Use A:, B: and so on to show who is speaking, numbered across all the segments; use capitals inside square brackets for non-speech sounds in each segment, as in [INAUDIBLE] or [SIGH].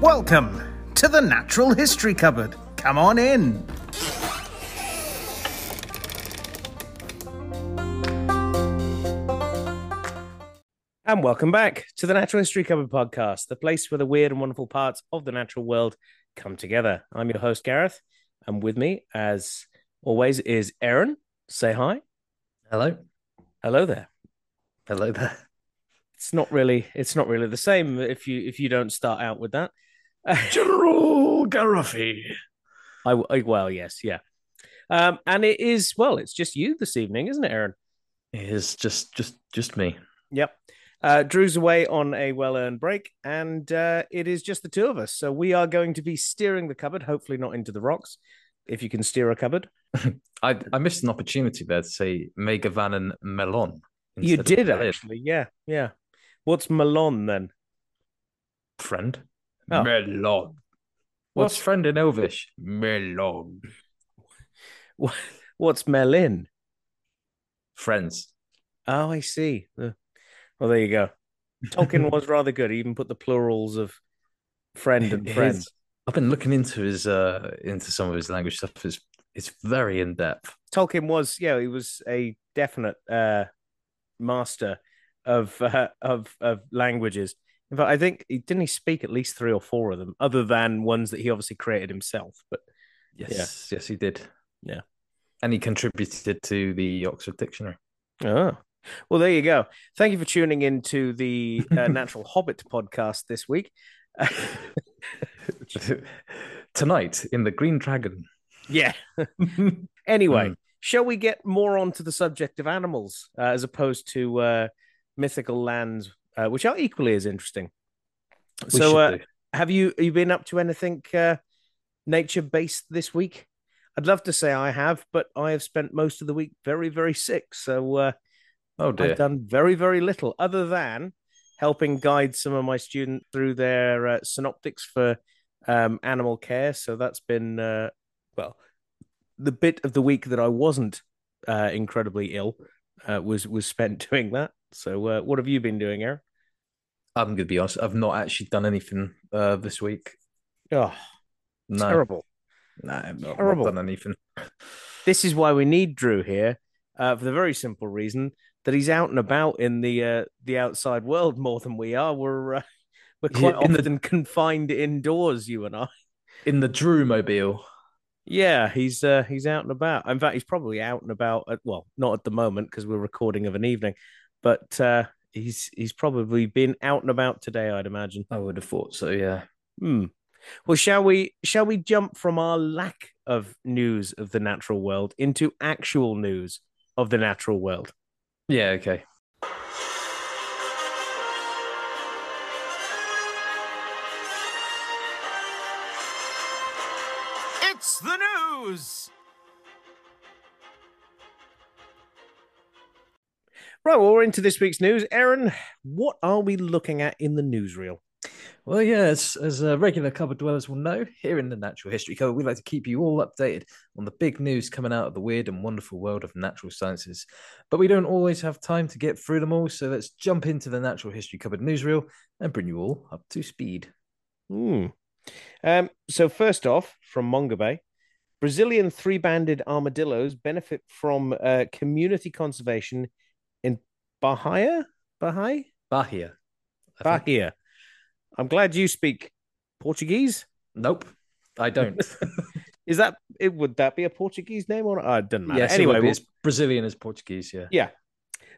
A: Welcome to the Natural History Cupboard. Come on in.
B: And welcome back to the Natural History Cupboard podcast, the place where the weird and wonderful parts of the natural world come together. I'm your host, Gareth, and with me, as always, is Aaron. Say hi.
C: Hello.
B: Hello there.
C: Hello there.
B: It's not really it's not really the same if you if you don't start out with that. [LAUGHS]
C: General Garoffi.
B: I, I well, yes, yeah. Um, and it is well, it's just you this evening, isn't it, Aaron?
C: It is just just just me.
B: Yep. Uh, Drew's away on a well earned break, and uh, it is just the two of us. So we are going to be steering the cupboard, hopefully not into the rocks, if you can steer a cupboard. [LAUGHS]
C: I I missed an opportunity there to say Megavan and Melon.
B: You did actually, yeah, yeah. What's Mellon then?
C: friend.
B: Oh.
C: Mellon.
B: What's-
C: friend in Elvish? Mellon. [LAUGHS]
B: Wha- What's Melin?
C: Friends.
B: Oh, I see. Well, there you go. Tolkien [LAUGHS] was rather good. He even put the plurals of friend and friends.
C: I've been looking into his uh into some of his language stuff. It's it's very in depth.
B: Tolkien was, yeah, he was a definite uh, master of uh, of of languages. In fact, I think he didn't he speak at least three or four of them, other than ones that he obviously created himself. But
C: Yes, yes, he did.
B: Yeah.
C: And he contributed to the Oxford Dictionary.
B: oh, well, there you go. Thank you for tuning in to the uh, [LAUGHS] Natural Hobbit podcast this week. [LAUGHS]
C: Tonight in the Green Dragon.
B: yeah. [LAUGHS] Anyway,
C: Mm.
B: shall we get more onto the subject of animals uh, as opposed to uh, mythical lands, uh, which are equally as interesting?
C: We
B: so, uh, have you have you been up to anything uh, nature based this week? I'd love to say I have, but I have spent most of the week very very sick. So uh,
C: oh dear.
B: I've done very very little other than helping guide some of my students through their uh, synoptics for um, animal care. So that's been uh, well the bit of the week that I wasn't uh, incredibly ill uh, was was spent [LAUGHS] doing that. So uh, what have you been doing, Aaron?
C: I'm gonna be honest. I've not actually done anything uh, this week.
B: Oh,
C: No,
B: terrible.
C: no, I've not,
B: Terrible.
C: not done anything. [LAUGHS]
B: this is why we need Drew here, uh, for the very simple reason that he's out and about in the uh, the outside world more than we are. We're uh, we're
C: Yeah,
B: quite
C: in the-
B: often confined indoors, you and I.
C: In the Drew mobile.
B: Yeah, he's uh, he's out and about. In fact, he's probably out and about. At, well, not at the moment because we're recording of an evening, but uh, he's he's probably been out and about today. I'd imagine.
C: I would have thought so. Yeah.
B: Hmm. Well, shall we shall we jump from our lack of news of the natural world into actual news of the natural world?
C: Yeah. Okay.
A: It's the news.
B: Right, well, we're into this week's news. Aaron, what are we looking at in the newsreel?
C: Well, yeah, as, as uh, regular cupboard dwellers will know, here in the Natural History Cupboard, we like to keep you all updated on the big news coming out of the weird and wonderful world of natural sciences. But we don't always have time to get through them all, so let's jump into the Natural History Cupboard newsreel and bring you all up to speed.
B: Hmm. Um, so first off, from Mongabay, Brazilian three-banded armadillos benefit from uh, community conservation Bahia. Bahia?
C: Bahia.
B: Bahia. I'm glad you speak Portuguese.
C: Nope, I don't. [LAUGHS]
B: Is that it? Would that be a Portuguese name or? Oh, it doesn't matter.
C: yes,
B: anyway, we'll-
C: it's Brazilian as Portuguese. Yeah.
B: Yeah.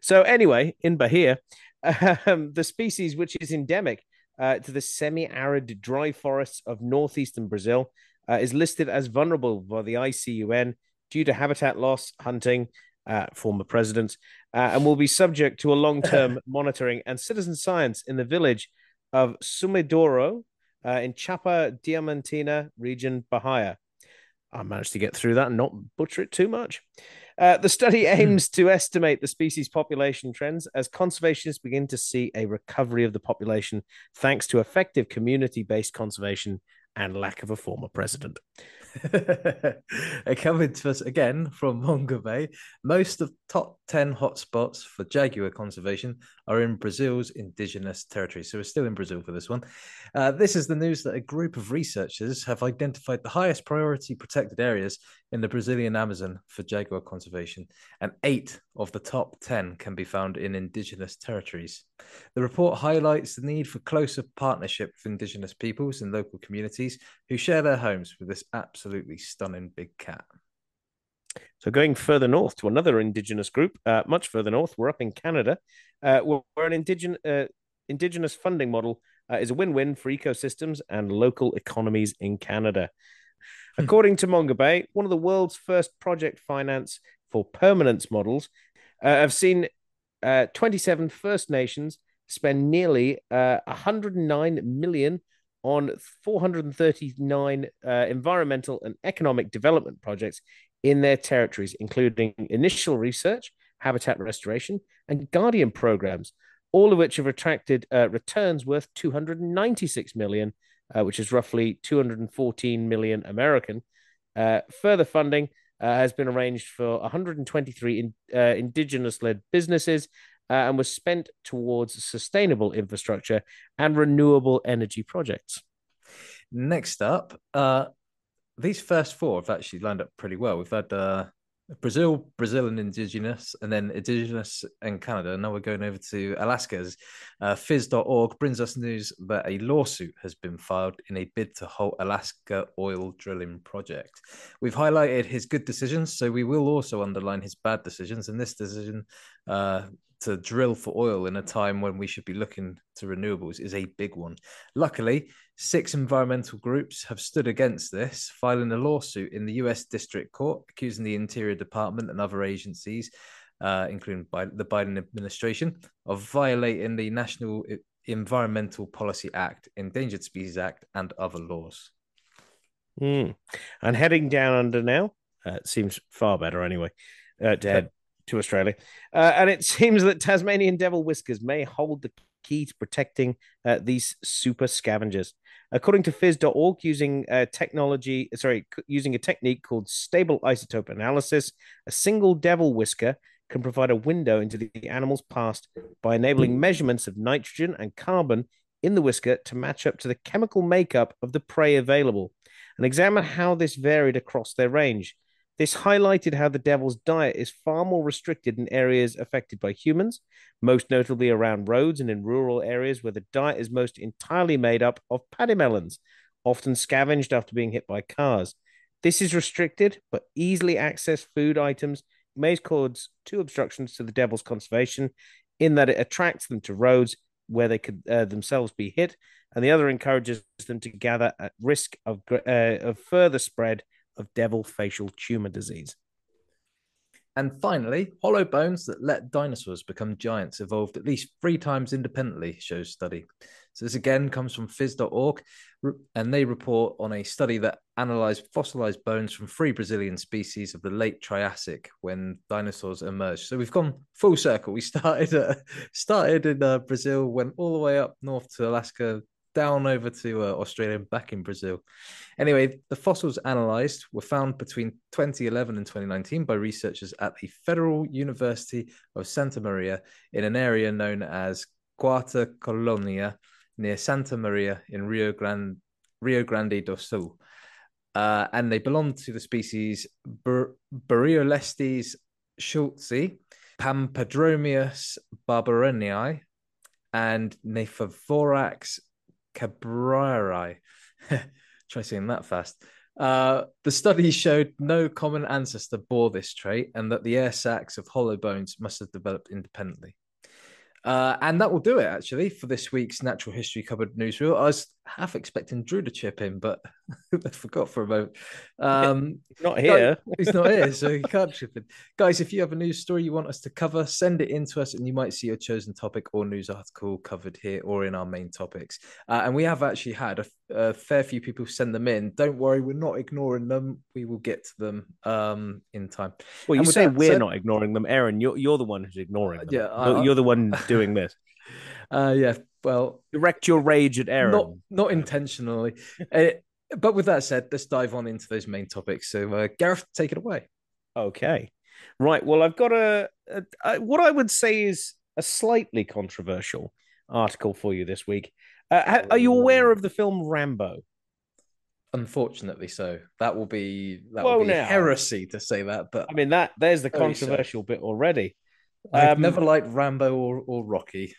B: So anyway, in Bahia, [LAUGHS] um, the species which is endemic uh, to the semi-arid dry forests of northeastern Brazil uh, is listed as vulnerable by the IUCN due to habitat loss, hunting, uh, former presidents, uh, and will be subject to a long-term [LAUGHS] monitoring and citizen science in the village of Sumidouro uh, in Chapa Diamantina region, Bahia. I managed to get through that and not butcher it too much. Uh, the study [LAUGHS] aims to estimate the species population trends as conservationists begin to see a recovery of the population thanks to effective community based conservation and lack of a former president. [LAUGHS]
C: Coming to us again from Mongabay, most of top 10 hotspots for jaguar conservation are in Brazil's indigenous territory. So we're still in Brazil for this one. Uh, this is the news that a group of researchers have identified the highest priority protected areas in the Brazilian Amazon for jaguar conservation, and eight of the top 10 can be found in indigenous territories. The report highlights the need for closer partnership with indigenous peoples and local communities who share their homes with this absolutely stunning big cat.
B: So, going further north to another indigenous group, uh, much further north, we're up in Canada, uh, where, an indigenous uh, indigenous funding model uh, is a win-win for ecosystems and local economies in Canada. Hmm. According to Mongabay, one of the world's first project finance for permanence models, uh, have seen uh, 27 First Nations spend nearly uh, 109 million on 439 uh, environmental and economic development projects in their territories, including initial research, habitat restoration, and guardian programs, all of which have attracted uh, returns worth 296 million, uh, which is roughly 214 million American. Uh, further funding uh, has been arranged for 123 in, uh, indigenous-led businesses uh, and was spent towards sustainable infrastructure and renewable energy projects.
C: Next up, these first four have actually lined up pretty well. We've had Brazil, Brazil and indigenous, and then indigenous and Canada. Now we're going over to Alaska's. Uh, Phys.org brings us news that a lawsuit has been filed in a bid to halt Alaska oil drilling project. We've highlighted his good decisions, so we will also underline his bad decisions. And this decision uh, to drill for oil in a time when we should be looking to renewables is a big one. Luckily, six environmental groups have stood against this, filing a lawsuit in the US District Court accusing the Interior Department and other agencies, uh, including by the Biden administration, of violating the National Environmental Policy Act, Endangered Species Act, and other laws.
B: Mm. And heading down under now, uh, seems far better anyway. Uh, to head to Australia. Uh, and it [LAUGHS] seems that Tasmanian devil whiskers may hold the key to protecting uh, these super scavengers. According to phys.org, using technology, sorry, using a technique called stable isotope analysis, a single devil whisker can provide a window into the animal's past by enabling measurements of nitrogen and carbon in the whisker to match up to the chemical makeup of the prey available and examine how this varied across their range. This highlighted how the devil's diet is far more restricted in areas affected by humans, most notably around roads and in rural areas where the diet is most entirely made up of paddy melons, often scavenged after being hit by cars. This is restricted but easily accessed food items may cause two obstructions to the devil's conservation in that it attracts them to roads where they could uh, themselves be hit, and the other encourages them to gather at risk of, uh, of further spread of devil facial tumor disease.
C: And finally, hollow bones that let dinosaurs become giants evolved at least three times independently, shows study. So this again comes from phys.org, and they report on a study that analyzed fossilized bones from three Brazilian species of the late Triassic when dinosaurs emerged. So we've gone full circle. We started uh, [LAUGHS] started in uh, Brazil, went all the way up north to Alaska, down over to uh, Australia and back in Brazil. Anyway, the fossils analyzed were found between 2011 and 2019 by researchers at the Federal University of Santa Maria in an area known as Quarta Colonia near Santa Maria in Rio Grande, Rio Grande do Sul. Uh, and they belong to the species Bar- Buriolestes schultzi, Pampadromaeus barberini, and Gnathovorax Cabrera. [LAUGHS] Try saying that fast. Uh, the study showed no common ancestor bore this trait and that the air sacs of hollow bones must have developed independently. Uh, and that will do it actually for this week's Natural History Cupboard newsreel. Was half expecting Drew to chip in, but [LAUGHS] I forgot for a moment. Um,
B: not here.
C: he's not here, so he [LAUGHS] can't chip in. Guys, if you have a news story you want us to cover, send it in to us, and you might see your chosen topic or news article covered here or in our main topics. Uh, and we have actually had a, a, fair few people send them in. Don't worry, we're not ignoring them. We will get to them um, in time.
B: Well, you say we're said, not ignoring them, Aaron. You're you're the one who's ignoring them. Yeah, I, you're the one doing this. [LAUGHS]
C: Uh, yeah, well,
B: direct your rage at Aaron.
C: Not not intentionally. [LAUGHS] uh, But with that said, let's dive on into those main topics. So, uh, Gareth, take it away.
B: Okay. Right. Well, I've got a, a, a, what I would say is a slightly controversial article for you this week. Uh, are you aware of the film Rambo?
C: Unfortunately, so that will be that well, will be now, heresy to say that. But
B: I mean that there's the controversial so. bit already.
C: I've um, never liked Rambo or, or Rocky.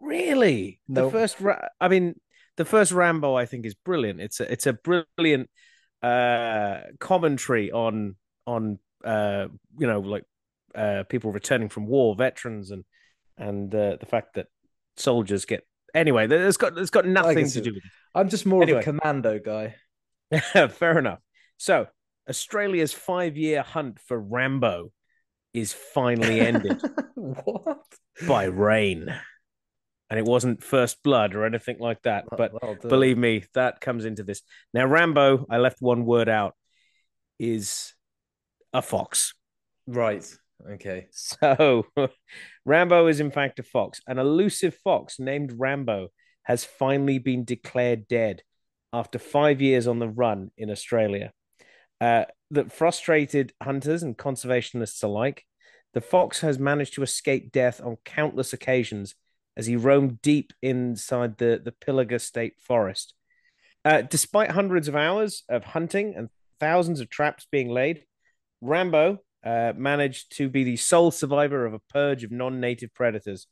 B: Really, the first. I mean, the first Rambo I think is brilliant. It's a it's a brilliant uh, commentary on on uh, you know like uh, people returning from war, veterans, and and uh, the fact that soldiers get anyway. It's got it's got nothing to do with it.
C: I'm just more anyway. of a commando guy. [LAUGHS]
B: Fair enough. So Australia's five year hunt for Rambo is finally ended. [LAUGHS]
C: what?
B: By rain and it wasn't first blood or anything like that. But well believe me, that comes into this. Now, Rambo, I left one word out, is a fox.
C: Right. Okay. [LAUGHS]
B: So, [LAUGHS] Rambo is in fact a fox. An elusive fox named Rambo has finally been declared dead after five years on the run in Australia. Uh, that frustrated hunters and conservationists alike. The fox has managed to escape death on countless occasions as he roamed deep inside the, the Pilliga State Forest. Uh, despite hundreds of hours of hunting and thousands of traps being laid, Rambo uh, managed to be the sole survivor of a purge of non native predators,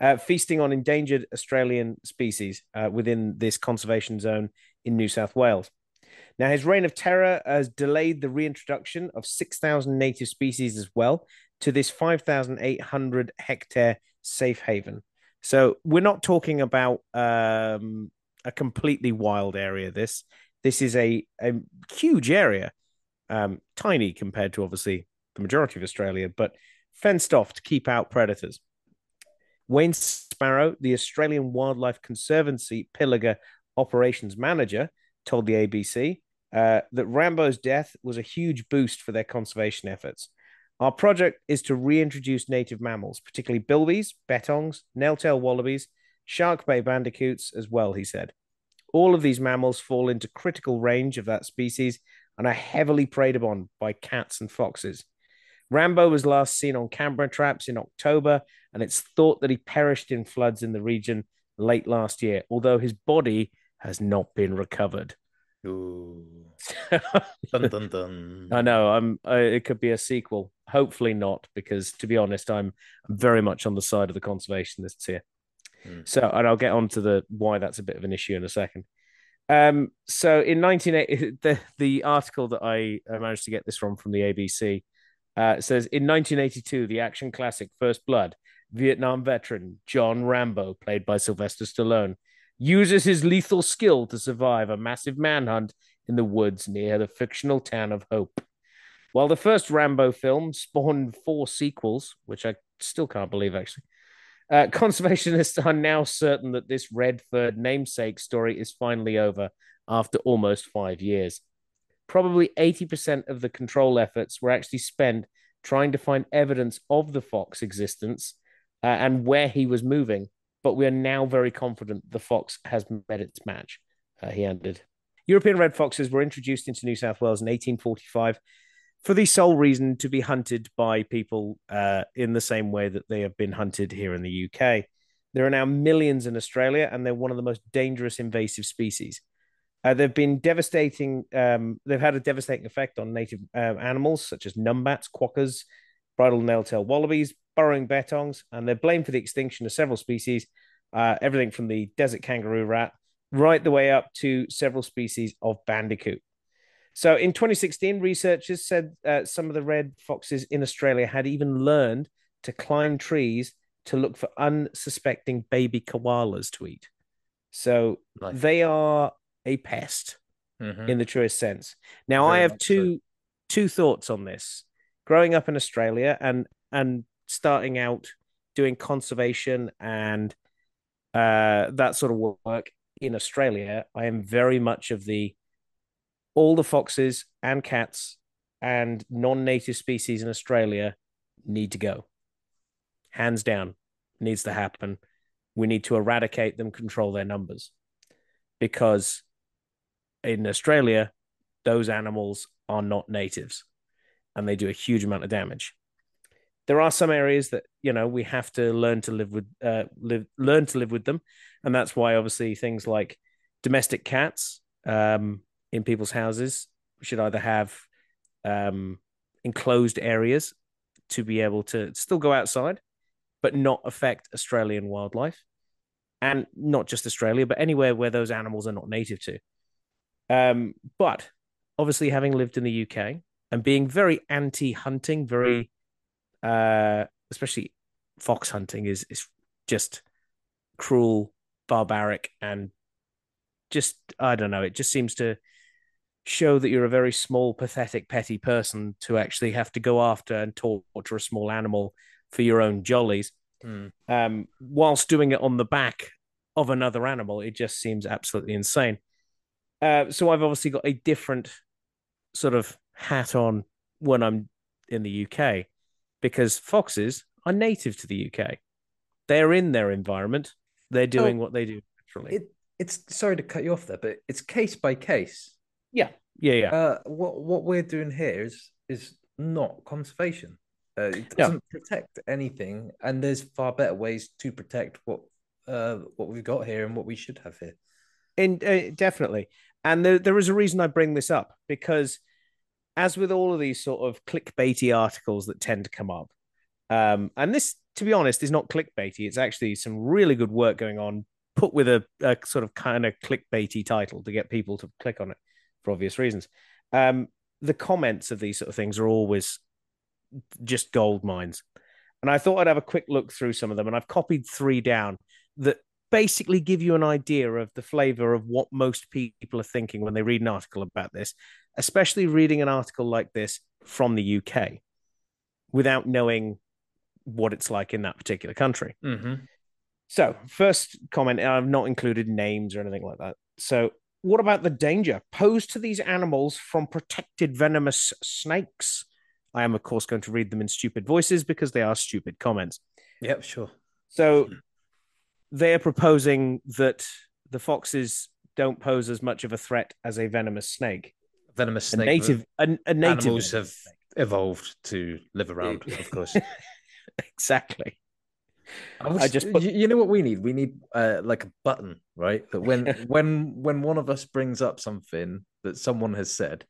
B: uh, feasting on endangered Australian species uh, within this conservation zone in New South Wales. Now, his reign of terror has delayed the reintroduction of 6,000 native species as well to this 5,800 hectare safe haven. So we're not talking about um, a completely wild area. This this is a, a huge area, um, tiny compared to obviously the majority of Australia, but fenced off to keep out predators. Wayne Sparrow, the Australian Wildlife Conservancy Pilliga operations manager, told the ABC uh, that Rambo's death was a huge boost for their conservation efforts. Our project is to reintroduce native mammals, particularly bilbies, bettongs, nail-tail wallabies, shark bay bandicoots as well, he said. All of these mammals fall into critical range of that species and are heavily preyed upon by cats and foxes. Rambo was last seen on camera traps in October, and it's thought that he perished in floods in the region late last year, although his body has not been recovered.
C: Ooh. [LAUGHS] dun, dun, dun.
B: I know. I'm. Uh, it could be a sequel. Hopefully not, because to be honest, I'm, I'm very much on the side of the conservationists here. Mm. So, and I'll get on to the why that's a bit of an issue in a second. Um, so in 1980, [LAUGHS] the the article that I managed to get this from from the ABC uh, says in 1982, the action classic First Blood, Vietnam veteran John Rambo, played by Sylvester Stallone, uses his lethal skill to survive a massive manhunt in the woods near the fictional town of Hope. While the first Rambo film spawned four sequels, which I still can't believe actually, uh, [LAUGHS] conservationists are now certain that this red furred namesake story is finally over after almost five years. Probably 80% of the control efforts were actually spent trying to find evidence of the fox existence uh, and where he was moving but we are now very confident the fox has met its match, uh, he ended. European red foxes were introduced into New South Wales in 1845 for the sole reason to be hunted by people uh, in the same way that they have been hunted here in the UK. There are now millions in Australia, and they're one of the most dangerous invasive species. Uh, they've been devastating. Um, they've had a devastating effect on native uh, animals such as numbats, quokkas, bridle nail-tail wallabies, burrowing bettongs, and they're blamed for the extinction of several species, uh, everything from the desert kangaroo rat right the way up to several species of bandicoot. So in 2016, researchers said uh, some of the red foxes in Australia had even learned to climb trees to look for unsuspecting baby koalas to eat. So nice. they are a pest mm-hmm. in the truest sense. Now Very I have two two thoughts on this. Growing up in Australia and and starting out doing conservation and uh, that sort of work in Australia, I am very much of the all the foxes and cats and non-native species in Australia need to go. Hands down, needs to happen. We need to eradicate them, control their numbers, because in Australia, those animals are not natives and they do a huge amount of damage. There are some areas that you know we have to learn to live with uh, live learn to live with them, and that's why obviously things like domestic cats um, in people's houses should either have um, enclosed areas to be able to still go outside, but not affect Australian wildlife, and not just Australia, but anywhere where those animals are not native to. Um, but obviously, having lived in the UK and being very anti-hunting, very uh, especially fox hunting is is just cruel, barbaric, and just I don't know. It just seems to show that you're a very small, pathetic, petty person to actually have to go after and torture a small animal for your own jollies,
C: Mm.
B: um, whilst doing it on the back of another animal. It just seems absolutely insane. Uh, so I've obviously got a different sort of hat on when I'm in the UK because foxes are native to the UK. They're in their environment. They're doing what they do naturally.
C: It it's sorry to cut you off there, but it's case by case.
B: yeah, yeah, yeah.
C: Uh, what what we're doing here is is not conservation. Uh, it doesn't protect anything, and there's far better ways to protect what uh what we've got here and what we should have here.
B: In, uh, definitely. And there, there is a reason I bring this up because, as with all of these sort of clickbaity articles that tend to come up, um, and this, to be honest, is not clickbaity. It's actually some really good work going on, put with a, a sort of kind of clickbaity title to get people to click on it for obvious reasons. Um, the comments of these sort of things are always just gold mines. And I thought I'd have a quick look through some of them, and I've copied three down that basically give you an idea of the flavor of what most people are thinking when they read an article about this, especially reading an article like this from the UK without knowing what it's like in that particular country.
C: Mm-hmm.
B: So, first comment, I've not included names or anything like that. So, what about the danger posed to these animals from protected venomous snakes? I am, of course, going to read them in stupid voices because they are stupid comments.
C: Yep, sure.
B: So, they're proposing that the foxes don't pose as much of a threat as a venomous snake.
C: Venomous
B: A native, a, a native
C: animals have
B: snake.
C: evolved to live around, of course. [LAUGHS]
B: exactly.
C: I, was,
B: I just put-
C: you, you know what we need? We need uh, like a button, right? That when [LAUGHS] when when one of us brings up something that someone has said,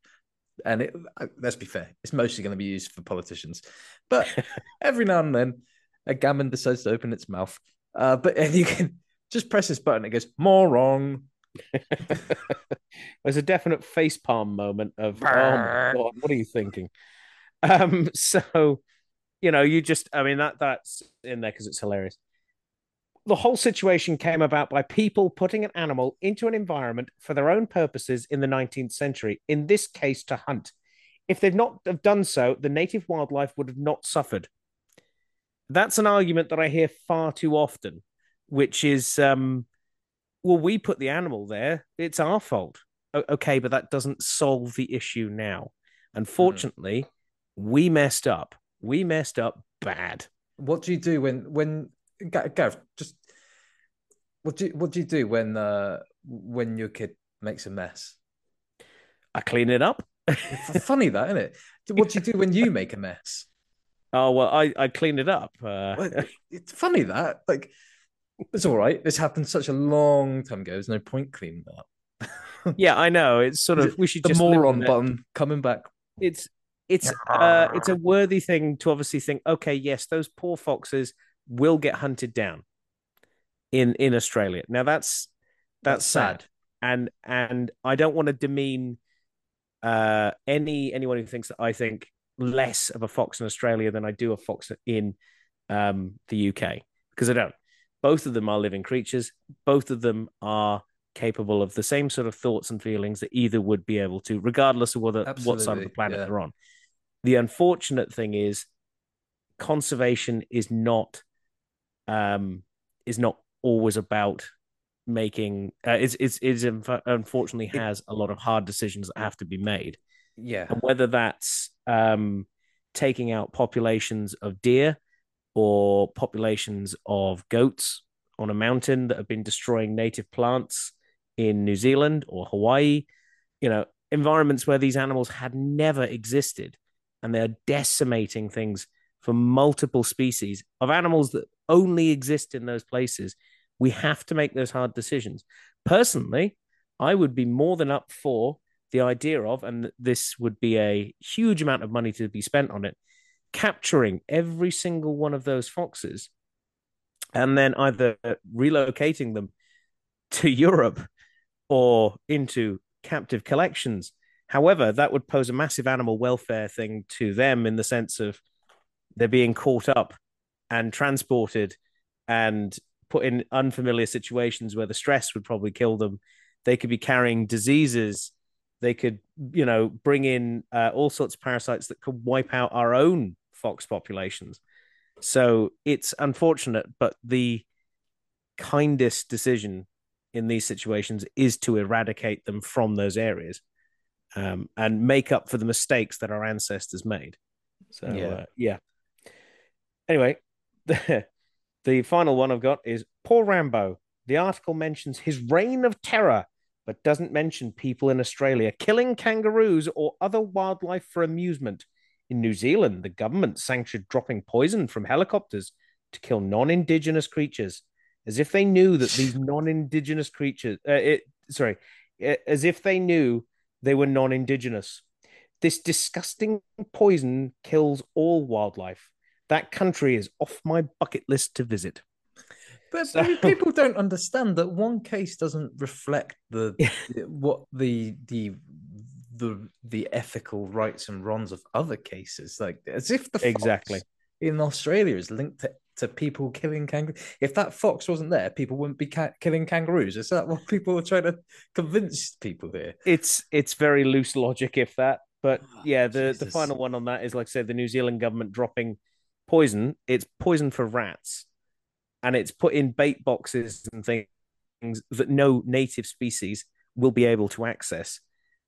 C: and it, uh, let's be fair, it's mostly going to be used for politicians, but [LAUGHS] every now and then a gammon decides to open its mouth. Uh, but and you can just press this button, it goes more wrong. [LAUGHS]
B: There's a definite face palm moment of, oh my god, what are you thinking? Um, [LAUGHS] so you know, you just, I mean, that that's in there because it's hilarious. The whole situation came about by people putting an animal into an environment for their own purposes in the 19th century. In this case, to hunt. If they'd not have done so, the native wildlife would have not suffered. That's an argument that I hear far too often, which is, um, well, we put the animal there; it's our fault. Okay, but that doesn't solve the issue now. Unfortunately, we messed up. We messed up bad.
C: What do you do when when Ga- Gav just what do you, what do you do when uh when your kid makes a mess?
B: I clean it up.
C: Funny that, isn't it? What do you do when you make a mess? [LAUGHS]
B: Oh well, I I clean it up. Uh,
C: It's funny that like it's all right. This happened such a long time ago. There's no point cleaning it up.
B: yeah, I know. It's sort [LAUGHS] of we should
C: the
B: just
C: moron button coming back.
B: It's it's uh it's a worthy thing to obviously think. Okay, yes, those poor foxes will get hunted down in in Australia. Now that's that's,
C: That's
B: sad.
C: sad.
B: and and I don't want to demean uh any anyone who thinks that I think less of a fox in Australia than I do a fox in um the UK because I don't. Both of them are living creatures. Both of them are capable of the same sort of thoughts and feelings that either would be able to, regardless of whether what side of the planet
C: yeah.
B: they're on. The unfortunate thing is conservation is not um is not always about making uh, it's it's, it's unfortunately has a lot of hard decisions that have to be made
C: Yeah.
B: and whether that's um taking out populations of deer or populations of goats on a mountain that have been destroying native plants in New Zealand or Hawaii you know, environments where these animals had never existed and they're decimating things for multiple species of animals that only exist in those places. We have to make those hard decisions. Personally, I would be more than up for the idea of, and this would be a huge amount of money to be spent on it, capturing every single one of those foxes and then either relocating them to Europe or into captive collections. However, that would pose a massive animal welfare thing to them in the sense of they're being caught up and transported and put in unfamiliar situations where the stress would probably kill them. They could be carrying diseases. They could, you know, bring in uh, all sorts of parasites that could wipe out our own fox populations. So it's unfortunate, but the kindest decision in these situations is to eradicate them from those areas um, and make up for the mistakes that our ancestors made. So yeah, uh, yeah. Anyway, the, [LAUGHS] the final one I've got is Paul Rambo. The article mentions his reign of terror, but doesn't mention people in Australia killing kangaroos or other wildlife for amusement. In New Zealand, the government sanctioned dropping poison from helicopters to kill non-indigenous creatures, as if they knew that these [SIGHS] non-indigenous creatures, uh, it, sorry, as if they knew they were non-indigenous. This disgusting poison kills all wildlife. That country is off my bucket list to visit.
C: But so... people don't understand that one case doesn't reflect the [LAUGHS] what the the the the ethical rights and wrongs of other cases. Like as if the
B: exactly
C: in Australia is linked to, to people killing kangaroos. If that fox wasn't there, people wouldn't be ca- killing kangaroos. Is that what people are trying to convince people here?
B: It's it's very loose logic, if that. But oh, yeah, the Jesus. the final one on that is like I said, the New Zealand government dropping poison. It's poison for rats, and it's put in bait boxes and things that no native species will be able to access.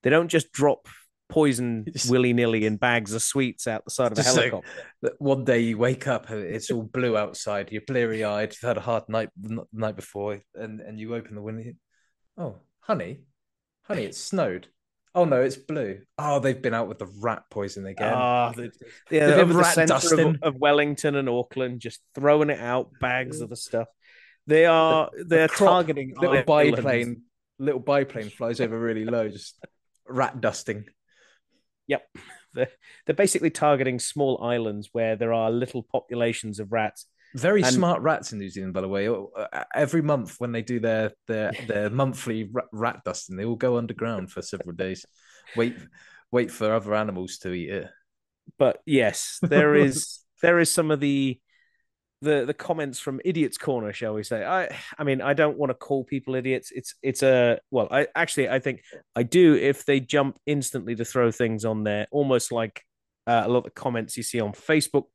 B: They don't just drop poison [LAUGHS] willy nilly in bags of sweets out the side of a helicopter.
C: So one day you wake up, and it's all blue outside, you're bleary eyed, you've had a hard night the night before, and, and you open the window. Oh, honey, honey, it's snowed. Oh no, it's blue. Oh, they've been out with the rat poison again.
B: Oh, the, yeah, they've over the centre of, of, Wellington and Auckland, just throwing it out, bags of the stuff. They are the, they're the targeting
C: little biplane. Little biplane flies over really low, just rat dusting.
B: Yep. [LAUGHS] They're, they're basically targeting small islands where there are little populations of rats.
C: Very and... smart rats in New Zealand, by the way. Uh, every month when they do their their [LAUGHS] their monthly rat dusting, they all go underground for several days. Wait, wait for other animals to eat it.
B: But yes, there is [LAUGHS] there is some of the the the comments from idiots corner shall we say. I i mean i don't want to call people idiots. It's it's a well i actually i think i do if they jump instantly to throw things on there almost like uh, a lot of the comments you see on facebook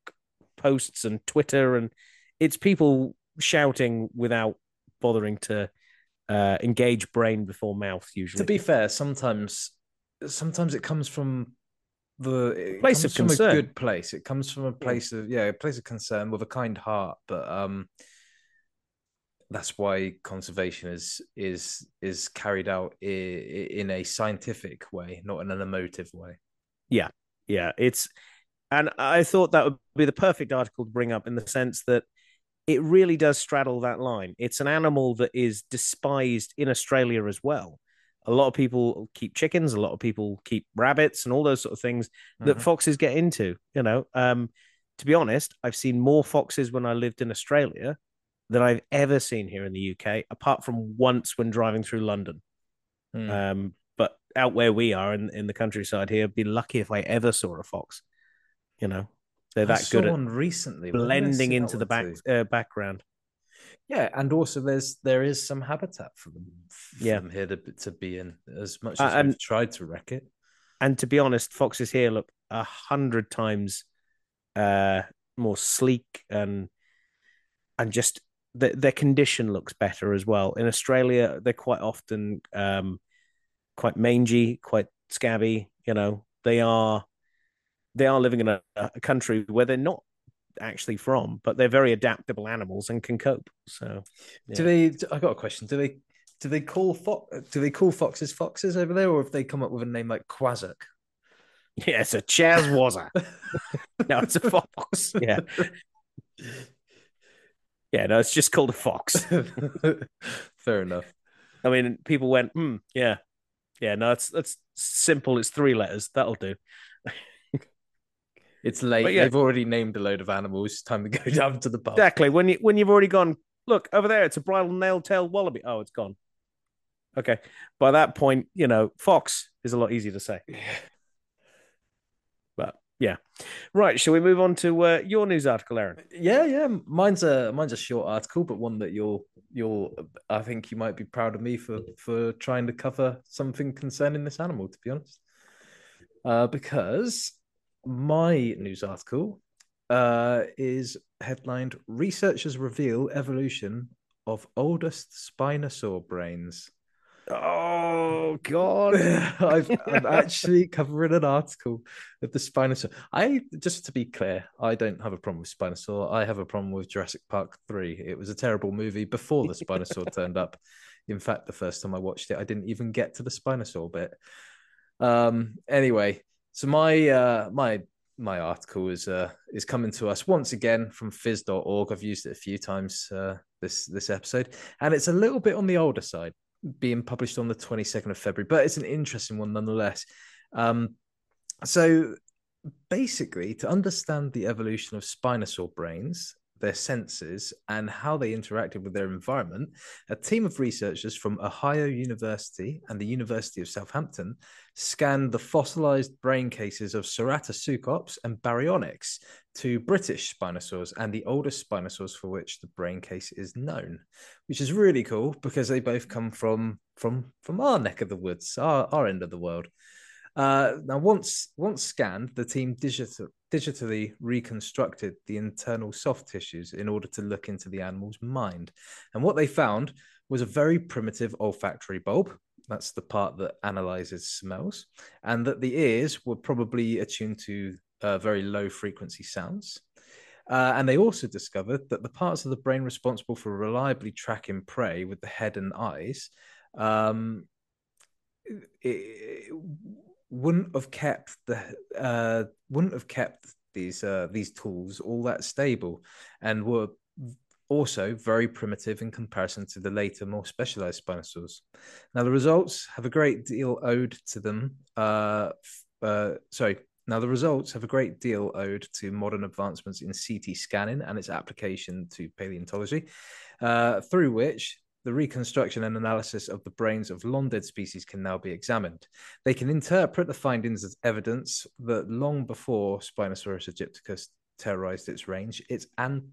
B: posts and twitter and it's people shouting without bothering to uh, engage brain before mouth usually.
C: To be fair sometimes sometimes it comes from the
B: place of concern.
C: a good place. It comes from a place of yeah, a place of concern with a kind heart. But um, that's why conservation is is is carried out in a scientific way, not in an emotive way.
B: Yeah, yeah, it's and I thought that would be the perfect article to bring up in the sense that it really does straddle that line. It's an animal that is despised in Australia as well a lot of people keep chickens, a lot of people keep rabbits, and all those sort of things that mm-hmm. foxes get into. You know, um, to be honest, I've seen more foxes when I lived in Australia than I've ever seen here in the UK, apart from once when driving through London. Mm. Um, but out where we are in, in the countryside here, I'd be lucky if I ever saw a fox. You know, they're that good at
C: recently
B: blending into the back uh, background.
C: Yeah, and also there's there is some habitat for them. For
B: yeah,
C: them here to to be in as much as uh, we've tried to wreck it.
B: And to be honest, foxes here look a hundred times uh, more sleek and and just the, their condition looks better as well. In Australia, they're quite often um, quite mangy, quite scabby. You know, they are they are living in a, a country where they're not actually from, but they're very adaptable animals and can cope. So,
C: yeah. do they? I got a question. Do they? do they call fo- do they call foxes foxes over there, or have they come up with a name like Quazzock? [LAUGHS]
B: Yeah, it's a Chazwazza. [LAUGHS] no, it's a fox. Yeah. Yeah, no, it's just called a fox. [LAUGHS]
C: Fair enough.
B: I mean, people went, hmm, yeah. Yeah, no, it's that's simple. It's three letters. That'll do.
C: It's late.
B: Yeah.
C: They've already named a load of animals. It's time to [LAUGHS] go down to the pub.
B: Exactly. When you when you've already gone, look over there, it's a bridle nail-tailed wallaby. Oh, it's gone. Okay. By that point, you know, fox is a lot easier to say. But yeah. Right, shall we move on to uh, your news article, Aaron?
C: Yeah, yeah. Mine's a mine's a short article, but one that you'll you'll I think you might be proud of me for for trying to cover something concerning this animal, to be honest. Uh, because my news article uh, is headlined "Researchers Reveal Evolution of Oldest Spinosaur Brains."
B: Oh God. [LAUGHS]
C: I've, I'm actually covering an article of the Spinosaur. I just to be clear, I don't have a problem with Spinosaur. I have a problem with Jurassic Park three. It was a terrible movie before the Spinosaur [LAUGHS] turned up. In fact, the first time I watched it, I didn't even get to the Spinosaur bit. Um. Anyway, so my uh my my article is uh is coming to us once again from phys.org. I've used it a few times uh, this this episode, and it's a little bit on the older side being published on the 22nd of February, but it's an interesting one nonetheless. Um, so basically, to understand the evolution of spinosaur brains, their senses, and how they interacted with their environment, a team of researchers from Ohio University and the University of Southampton scanned the fossilized brain cases of Ceratosuchops and Baryonyx two British spinosaurs and the oldest spinosaurs for which the brain case is known, which is really cool because they both come from from from our neck of the woods, our, our end of the world. Uh, now, once once scanned, the team digital, digitally reconstructed the internal soft tissues in order to look into the animal's mind, and what they found was a very primitive olfactory bulb. That's the part that analyzes smells, and that the ears were probably attuned to uh, very low frequency sounds. Uh, and they also discovered that the parts of the brain responsible for reliably tracking prey with the head and eyes um, it, wouldn't have kept the uh, wouldn't have kept these uh, these tools all that stable, and were also very primitive in comparison to the later, more specialized spinosaurs. Now, the results have a great deal owed to them. Uh, uh, sorry. Now, the results have a great deal owed to modern advancements in CT scanning and its application to paleontology, uh, through which the reconstruction and analysis of the brains of long dead species can now be examined. They can interpret the findings as evidence that long before Spinosaurus aegypticus terrorized its range, its an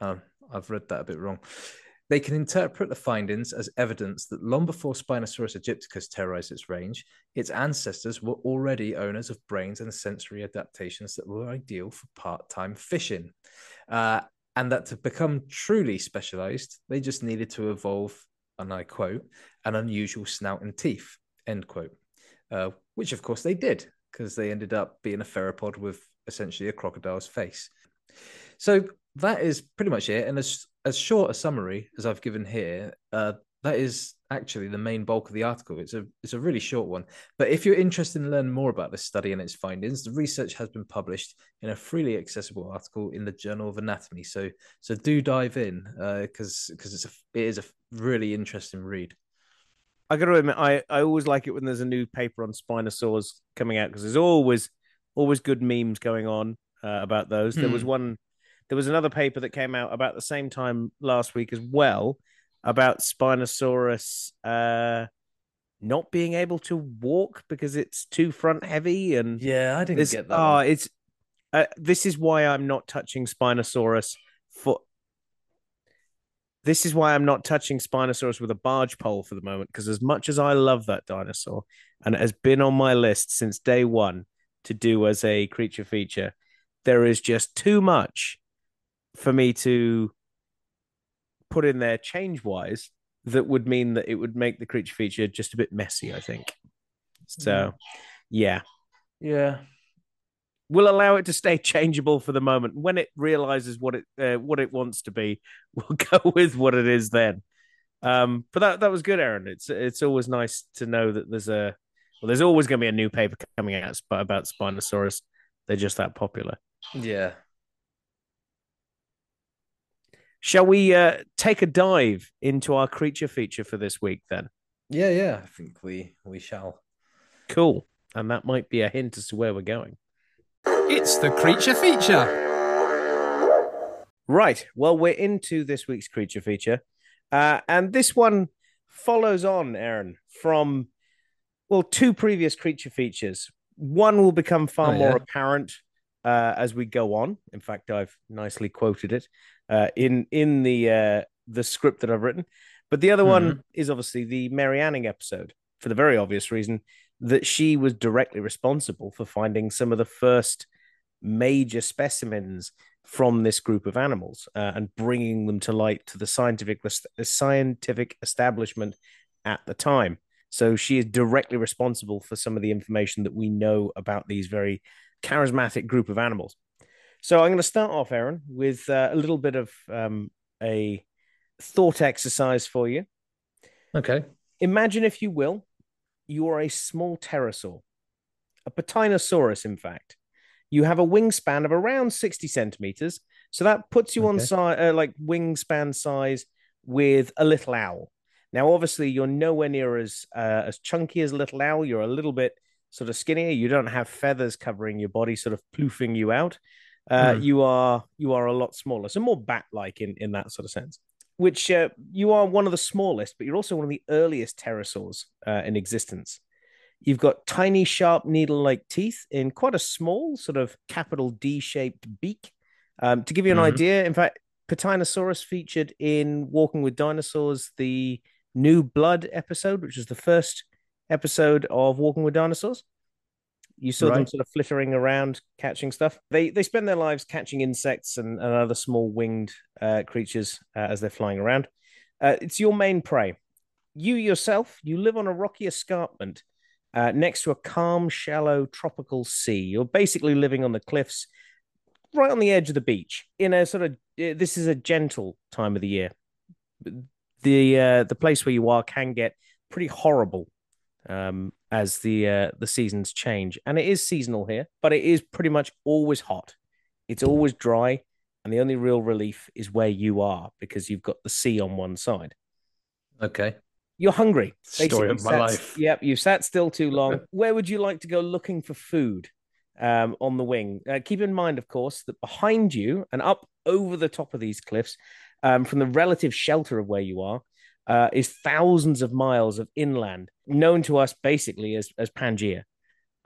C: um, I've read that a bit wrong. They can interpret the findings as evidence that long before Spinosaurus aegypticus terrorized its range, its ancestors were already owners of brains and sensory adaptations that were ideal for part time fishing. Uh, and that to become truly specialized, they just needed to evolve, and I quote, an unusual snout and teeth, end quote. Uh, which of course they did, because they ended up being a theropod with essentially a crocodile's face. So that is pretty much it. And as as short a summary as I've given here, uh, that is actually the main bulk of the article. It's a it's a really short one. But if you're interested in learning more about this study and its findings, the research has been published in a freely accessible article in the Journal of Anatomy. So so do dive in because uh, because it's a it is a really interesting read.
B: I got to admit, I, I always like it when there's a new paper on spinosaurs coming out because there's always always good memes going on uh, about those. Hmm. There was hmm. one, there was another paper that came out about the same time last week as well about Spinosaurus uh, not being able to walk because it's too front heavy and
C: yeah, I didn't get that.
B: Oh, it's uh, this is why I'm not touching Spinosaurus for. This is why I'm not touching Spinosaurus with a barge pole for the moment because as much as I love that dinosaur and it has been on my list since day one to do as a creature feature, there is just too much for me to put in there change wise that would mean that it would make the creature feature just a bit messy, I think. So, yeah.
C: Yeah.
B: We'll allow it to stay changeable for the moment. When it realizes what it uh, what it wants to be, [LAUGHS] we'll go with what it is then. Um, but that that was good, Aaron. It's it's always nice to know that there's a well, there's always going to be a new paper coming out about Spinosaurus. They're just that popular.
C: Yeah.
B: Shall we uh, take a dive into our creature feature for this week then?
C: Yeah, yeah. I think we we shall.
B: Cool. And that might be a hint as to where we're going.
A: It's the creature feature.
B: Right. Well, we're into this week's creature feature. Uh, and this one follows on, Aaron, from, well, two previous creature features. One will become far oh, more yeah. apparent uh, as we go on. In fact, I've nicely quoted it uh, in in the uh, the script that I've written. But the other mm-hmm. one is obviously the Mary Anning episode for the very obvious reason that she was directly responsible for finding some of the first major specimens from this group of animals uh, and bringing them to light to the scientific the scientific establishment at the time. So she is directly responsible for some of the information that we know about these very charismatic group of animals. So I'm going to start off, Aaron, with uh, a little bit of um, a thought exercise for you.
C: Okay.
B: Imagine, if you will, you are a small pterosaur, a Peteinosaurus, in fact you have a wingspan of around 60 centimeters. So that puts you okay. on size, uh, like wingspan size with a little owl. Now, obviously, you're nowhere near as uh, as chunky as a little owl. You're a little bit sort of skinnier. You don't have feathers covering your body, sort of ploofing you out. Uh, mm. You are you are a lot smaller, so more bat-like in in that sort of sense. Which uh, you are one of the smallest, but you're also one of the earliest pterosaurs uh, in existence. You've got tiny, sharp, needle like teeth in quite a small, sort of capital D shaped beak. Um, to give you an mm-hmm. idea, in fact, Peteinosaurus featured in Walking with Dinosaurs, the New Blood episode, which is the first episode of Walking with Dinosaurs. You saw right. them sort of flittering around, catching stuff. They they spend their lives catching insects and, and other small winged uh, creatures uh, as they're flying around. Uh, it's your main prey. You yourself, you live on a rocky escarpment uh, next to a calm, shallow tropical sea. You're basically living on the cliffs, right on the edge of the beach. In a sort of uh, this is a gentle time of the year. The uh, the place where you are can get pretty horrible um, as the uh, the seasons change, and it is seasonal here, but it is pretty much always hot. It's always dry, and the only real relief is where you are because you've got the sea on one side.
C: Okay
B: you're hungry.
C: Story of my
B: sat,
C: life.
B: Yep, you've sat still too long. [LAUGHS] Where would you like to go looking for food um, on the wing? Uh, keep in mind, of course, that behind you and up over the top of these cliffs, um, from the relative shelter of where you are, uh, is thousands of miles of inland, known to us basically as, as Pangaea.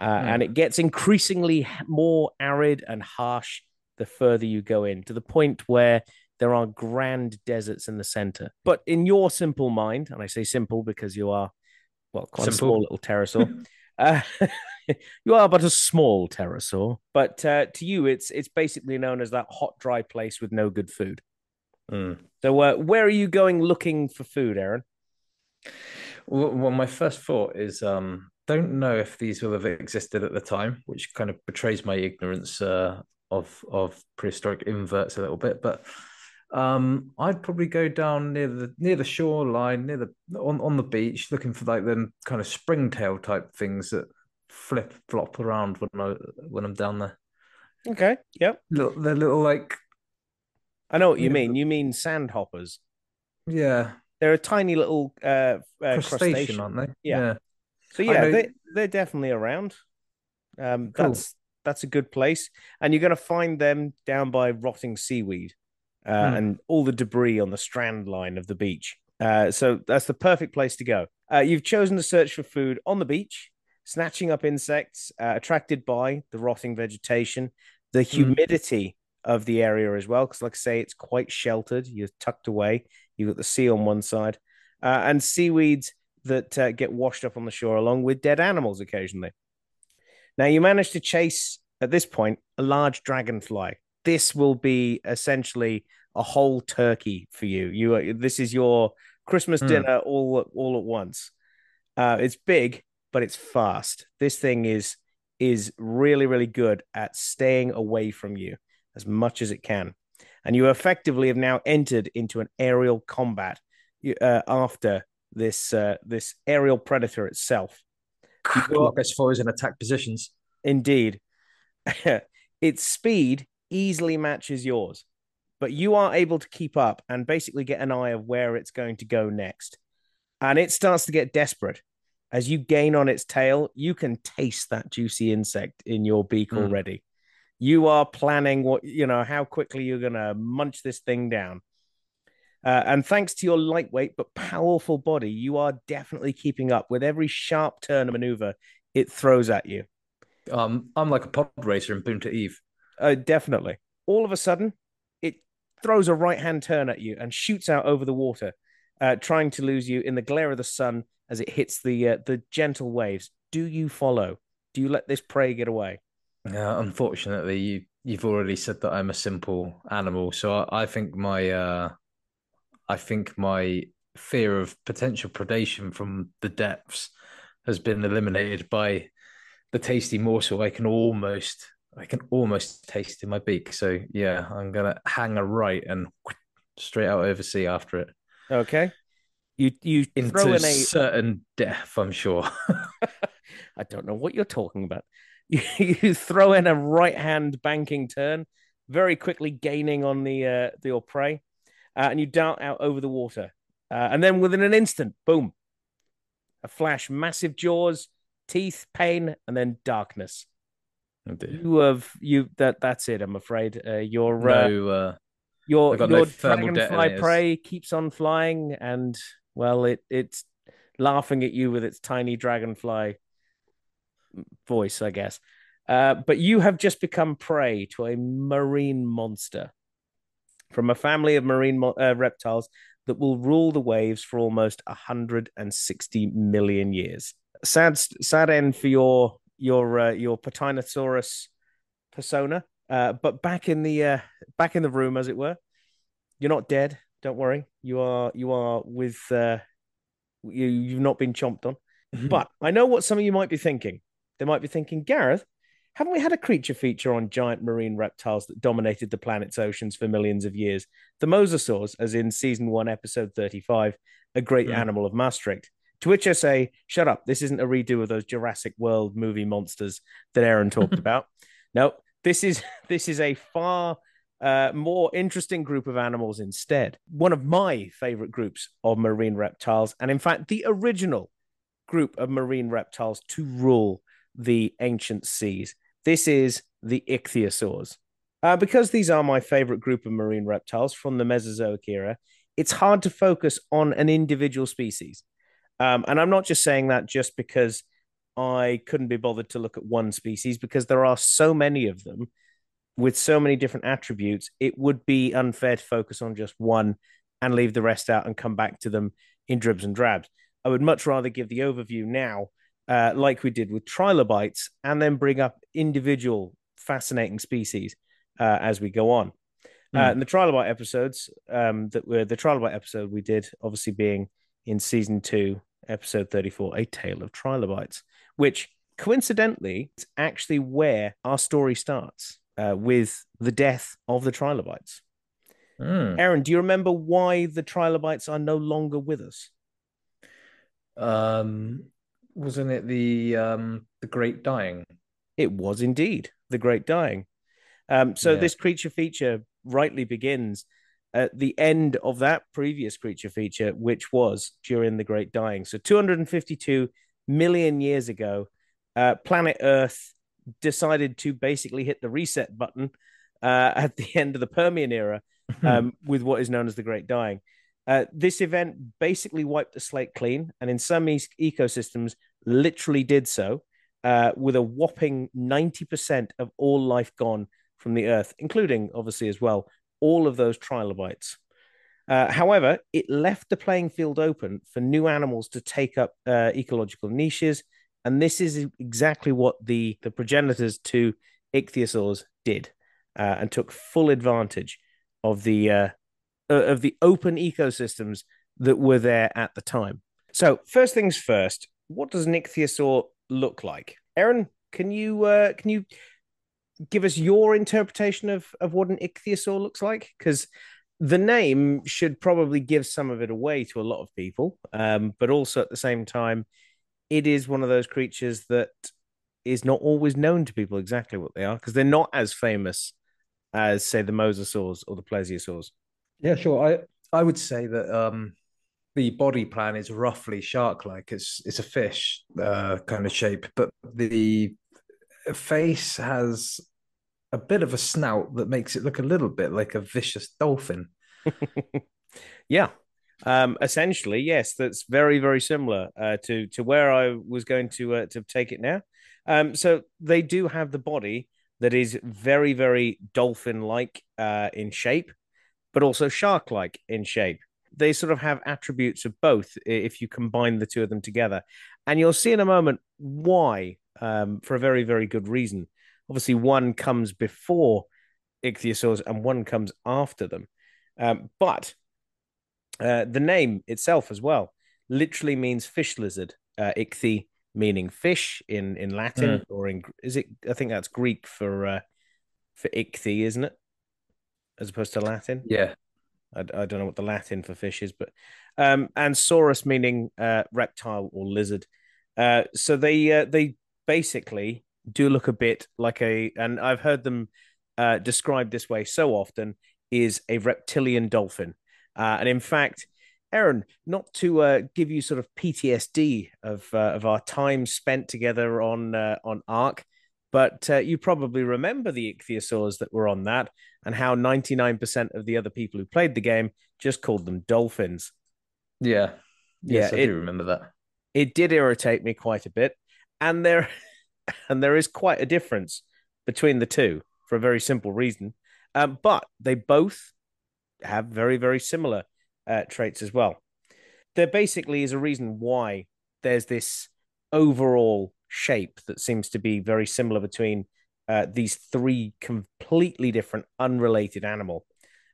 B: Uh, mm. And it gets increasingly more arid and harsh the further you go in, to the point where there are grand deserts in the center. But in your simple mind, and I say simple because you are, well, quite simple. a small little pterosaur. [LAUGHS] uh, [LAUGHS] you are but a small pterosaur. But uh, to you, it's it's basically known as that hot, dry place with no good food.
C: Mm.
B: So, uh, where are you going looking for food, Aaron?
C: Well, my first thought is um, don't know if these will have existed at the time, which kind of betrays my ignorance uh, of of prehistoric inverts a little bit. But um, I'd probably go down near the near the shoreline, near the on, on the beach, looking for like them kind of springtail type things that flip flop around when I when I'm down there.
B: Okay. Yep.
C: Little, they're little like.
B: I know what you, mean. You mean sandhoppers?
C: Yeah.
B: They're a tiny little uh, uh
C: crustacean, crustacean, aren't they?
B: Yeah. yeah. So yeah, they they're definitely around. Um, cool. that's that's a good place, and you're going to find them down by rotting seaweed uh, mm. and all the debris on the strand line of the beach. Uh, so that's the perfect place to go. Uh, you've chosen to search for food on the beach, snatching up insects uh, attracted by the rotting vegetation, the hmm. humidity. Of the area as well. Because, like I say, it's quite sheltered. You're tucked away. You've got the sea on one side, uh, and seaweeds that uh, get washed up on the shore, along with dead animals occasionally. Now, you manage to chase at this point a large dragonfly. This will be essentially a whole turkey for you. You this is your Christmas mm. dinner all all at once. Uh, it's big, but it's fast. This thing is is really really good at staying away from you as much as it can, and you effectively have now entered into an aerial combat uh, after this uh, this aerial predator itself.
C: Lock as foes in attack positions.
B: Indeed, [LAUGHS] its speed easily matches yours, but you are able to keep up and basically get an eye of where it's going to go next. And it starts to get desperate. As you gain on its tail, you can taste that juicy insect in your beak
C: Mm.
B: already. You are planning what, you know, how quickly you're going to munch this thing down. Uh, and thanks to your lightweight but powerful body, you are definitely keeping up with every sharp turn and maneuver it throws at you.
C: Um, I'm like a pod racer in to Eve.
B: Uh, definitely. All of a sudden, it throws a right hand turn at you and shoots out over the water, uh, trying to lose you in the glare of the sun as it hits the uh, the gentle waves. Do you follow? Do you let this prey get away?
C: Yeah, unfortunately, you you've already said that I'm a simple animal, so I, I think my uh, I think my fear of potential predation from the depths has been eliminated by the tasty morsel I can almost I can almost taste in my beak. So yeah, I'm gonna hang a right and straight out over sea after it
B: Okay. You you
C: into
B: in a
C: certain death. I'm sure. [LAUGHS] [LAUGHS]
B: I don't know what you're talking about. You, [LAUGHS] you throw in a right hand banking turn, very quickly gaining on the uh, the your prey, uh, and you dart out over the water. Uh, and then within an instant, boom, a flash, massive jaws, teeth, pain, and then darkness.
C: Oh.
B: You have you that that's it. I'm afraid uh, your uh,
C: no, uh,
B: your your
C: no
B: dragonfly prey keeps on flying, and well, it it's laughing at you with its tiny dragonfly voice, I guess. Uh, but you have just become prey to a marine monster from a family of marine mo- uh, reptiles that will rule the waves for almost 160 million years. Sad, sad end for your your uh, your Peteinosaurus persona. Uh, but back in the uh, back in the room, as it were, you're not dead. Don't worry. You are you are with uh, you. You've not been chomped on. [LAUGHS] But I know what some of you might be thinking. They might be thinking, Gareth, haven't we had a creature feature on giant marine reptiles that dominated the planet's oceans for millions of years? The mosasaurs, as in season one, episode 35, a great
C: Hmm.
B: animal of Maastricht. To which I say, shut up. This isn't a redo of those Jurassic World movie monsters that Aaron talked [LAUGHS] about. No, this is [LAUGHS] this is a far uh, more interesting group of animals instead. One of my favorite groups of marine reptiles, and in fact, the original group of marine reptiles to rule the ancient seas. This is the ichthyosaurs. Uh, because these are my favorite group of marine reptiles from the Mesozoic era, it's hard to focus on an individual species. Um, and I'm not just saying that just because I couldn't be bothered to look at one species, because there are so many of them with so many different attributes, it would be unfair to focus on just one and leave the rest out and come back to them in dribs and drabs. I would much rather give the overview now, uh, like we did with trilobites, and then bring up individual fascinating species uh, as we go on. Uh,
C: Hmm.
B: and the trilobite episodes um, that were the trilobite episode we did, obviously being in season two, episode 34, A Tale of Trilobites, which coincidentally is actually where our story starts uh, with the death of the trilobites.
C: Hmm.
B: Aaron, do you remember why the trilobites are no longer with us?
C: Um, wasn't it the um the Great Dying?
B: It was indeed the Great Dying. Um, so
C: Yeah.
B: this creature feature rightly begins at the end of that previous creature feature, which was during the Great Dying. So 252 million years ago, uh, planet Earth decided to basically hit the reset button uh, [LAUGHS] at the end of the Permian era [LAUGHS] um, with what is known as the Great Dying. Uh, this event basically wiped the slate clean, and in some e- ecosystems, literally did so, uh, with a whopping 90% of all life gone from the Earth, including, obviously, as well, all of those trilobites. Uh, however, it left the playing field open for new animals to take up uh, ecological niches, and this is exactly what the, the progenitors to ichthyosaurs did, uh, and took full advantage of the uh, of the open ecosystems that were there at the time. So, first things first, what does an ichthyosaur look like? Aaron, can you uh, can you give us your interpretation of of what an ichthyosaur looks like? Because the name should probably give some of it away to a lot of people, um, but also at the same time, it is one of those creatures that is not always known to people exactly what they are because they're not as famous as, say, the mosasaurs or the plesiosaurs.
C: Yeah, sure. I I would say that um, the body plan is roughly shark-like. It's it's a fish uh, kind of shape, but the face has a bit of a snout that makes it look a little bit like a vicious dolphin. [LAUGHS]
B: yeah, um, essentially, yes, that's very very similar uh, to to where I was going to uh, to take it now. Um, so they do have the body that is very very dolphin like uh, in shape, but also shark like in shape. They sort of have attributes of both if you combine the two of them together, and you'll see in a moment why. Um, for a very very good reason obviously one comes before ichthyosaurs and one comes after them. Um, but uh, the name itself as well literally means fish lizard. Uh, ichthy meaning fish in in Latin mm. or in is it? I think that's Greek for uh, for ichthy, isn't it? As opposed to Latin.
C: Yeah.
B: I, I don't know what the Latin for fish is, but um, and saurus meaning uh, reptile or lizard. Uh, so they uh, they basically do look a bit like a, and I've heard them uh, described this way so often, is a reptilian dolphin. Uh, and in fact, Aaron, not to uh, give you sort of PTSD of uh, of our time spent together on uh, on Ark, but uh, you probably remember the ichthyosaurs that were on that, and how ninety nine percent of the other people who played the game just called them dolphins.
C: Yeah, yes, yeah, I it, do remember that.
B: It did irritate me quite a bit, and there [LAUGHS] and there is quite a difference between the two for a very simple reason. Um, but they both have very, very similar uh, traits as well. There basically is a reason why there's this overall shape that seems to be very similar between uh, these three completely different, unrelated animal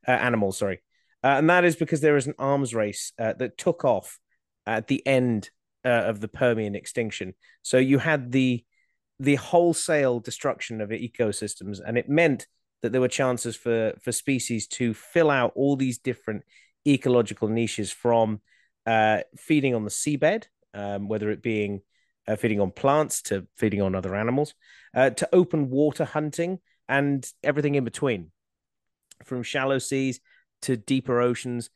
B: uh, animals. Sorry, uh, and that is because there is an arms race uh, that took off at the end uh, of the Permian extinction. So you had the the wholesale destruction of ecosystems, and it meant that there were chances for for species to fill out all these different ecological niches from uh, feeding on the seabed, um, whether it being uh, feeding on plants to feeding on other animals, uh, to open water hunting and everything in between, from shallow seas to deeper oceans.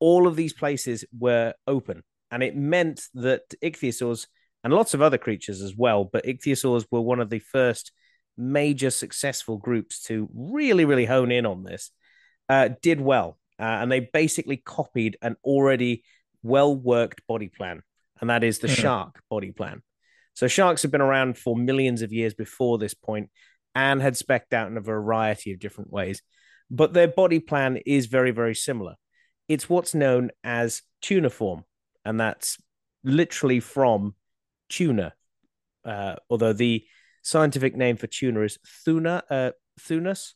B: All of these places were open, and it meant that ichthyosaurs and lots of other creatures as well. But ichthyosaurs were one of the first major successful groups to really, really hone in on this. Uh, did well, uh, and they basically copied an already well worked body plan, and that is the mm-hmm. shark body plan. So sharks have been around for millions of years before this point and had specked out in a variety of different ways. But their body plan is very, very similar. It's what's known as tuniform, and that's literally from tuna, uh, although the scientific name for tuna is Thuna, uh, Thunnus,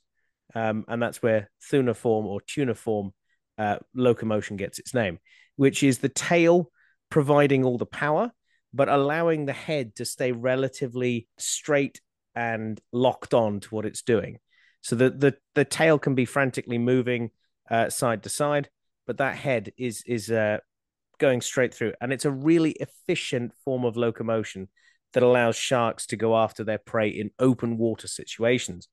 B: um, and that's where thunniform or tuniform uh, locomotion gets its name, which is the tail providing all the power, but allowing the head to stay relatively straight and locked on to what it's doing. So the the, the tail can be frantically moving uh, side to side, but that head is is uh, going straight through. And it's a really efficient form of locomotion that allows sharks to go after their prey in open water situations.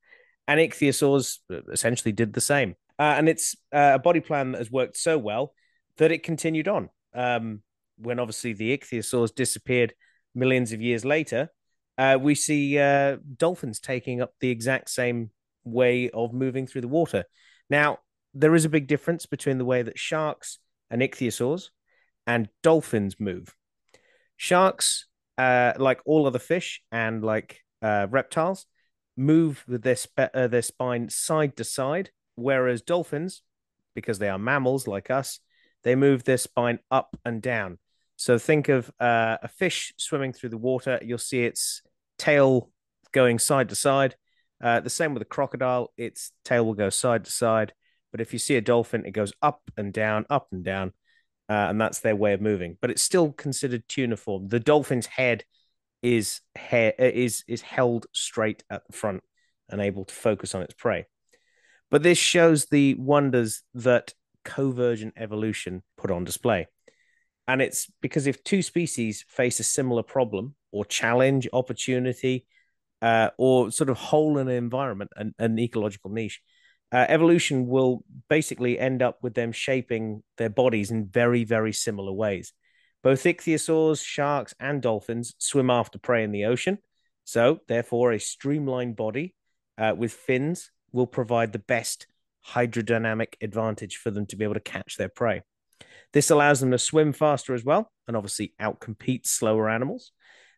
B: And ichthyosaurs essentially did the same. Uh, and it's uh, a body plan that has worked so well that it continued on. Um, when obviously the ichthyosaurs disappeared millions of years later, uh, we see uh, dolphins taking up the exact same way of moving through the water. Now, there is a big difference between the way that sharks and ichthyosaurs and dolphins move. Sharks, uh, like all other fish and like uh, reptiles, move with their uh, their spine side to side, whereas dolphins, because they are mammals like us, they move their spine up and down. So think of uh, a fish swimming through the water. You'll see its tail going side to side. Uh, the same with a crocodile; its tail will go side to side. But if you see a dolphin, it goes up and down, up and down uh, and that's their way of moving. But it's still considered tuniform. The dolphin's head is hair is is held straight at the front and able to focus on its prey. But this shows the wonders that convergent evolution put on display. And it's because if two species face a similar problem or challenge, opportunity, uh, or sort of hole in an environment, and an ecological niche, uh, evolution will basically end up with them shaping their bodies in very, very similar ways. Both ichthyosaurs, sharks, and dolphins swim after prey in the ocean. So, therefore, a streamlined body uh, with fins will provide the best hydrodynamic advantage for them to be able to catch their prey. This allows them to swim faster as well, and obviously outcompete slower animals.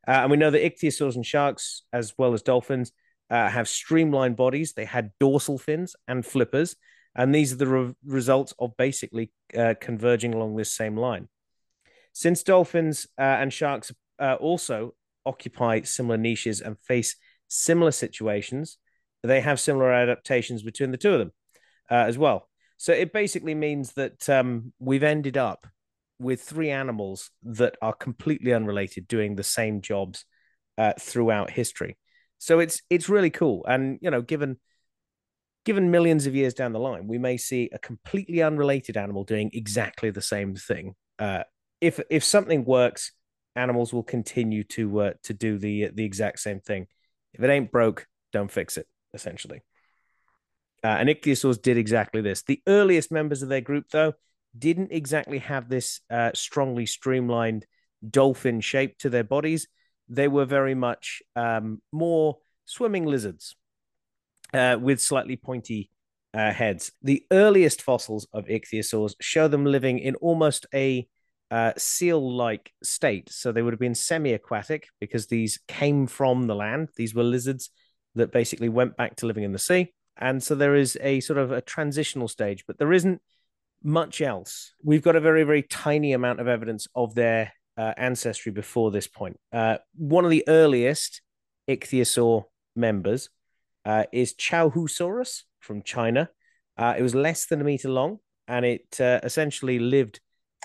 B: Uh, and we know that ichthyosaurs and sharks, as well as dolphins, uh, have streamlined bodies. They had dorsal fins and flippers, and these are the re- results of basically uh, converging along this same line. Since dolphins uh, and sharks uh, also occupy similar niches and face similar situations, they have similar adaptations between the two of them uh, as well. So it basically means that um, we've ended up with three animals that are completely unrelated doing the same jobs uh, throughout history. So it's it's really cool, and you know, given given millions of years down the line, we may see a completely unrelated animal doing exactly the same thing. Uh, if if something works, animals will continue to uh, to do the the exact same thing. If it ain't broke, don't fix it. Essentially. Uh, and ichthyosaurs did exactly this. The earliest members of their group, though, didn't exactly have this uh, strongly streamlined dolphin shape to their bodies. They were very much um, more swimming lizards uh, with slightly pointy uh, heads. The earliest fossils of ichthyosaurs show them living in almost a uh, seal like state. So they would have been semi aquatic because these came from the land. These were lizards that basically went back to living in the sea and so there is a sort of a transitional stage, but there isn't much else. We've got a very, very tiny amount of evidence of their uh, ancestry before this point. Uh, one of the earliest ichthyosaur members uh, is Chaohusaurus from China. Uh, it was less than a meter long, and it uh, essentially lived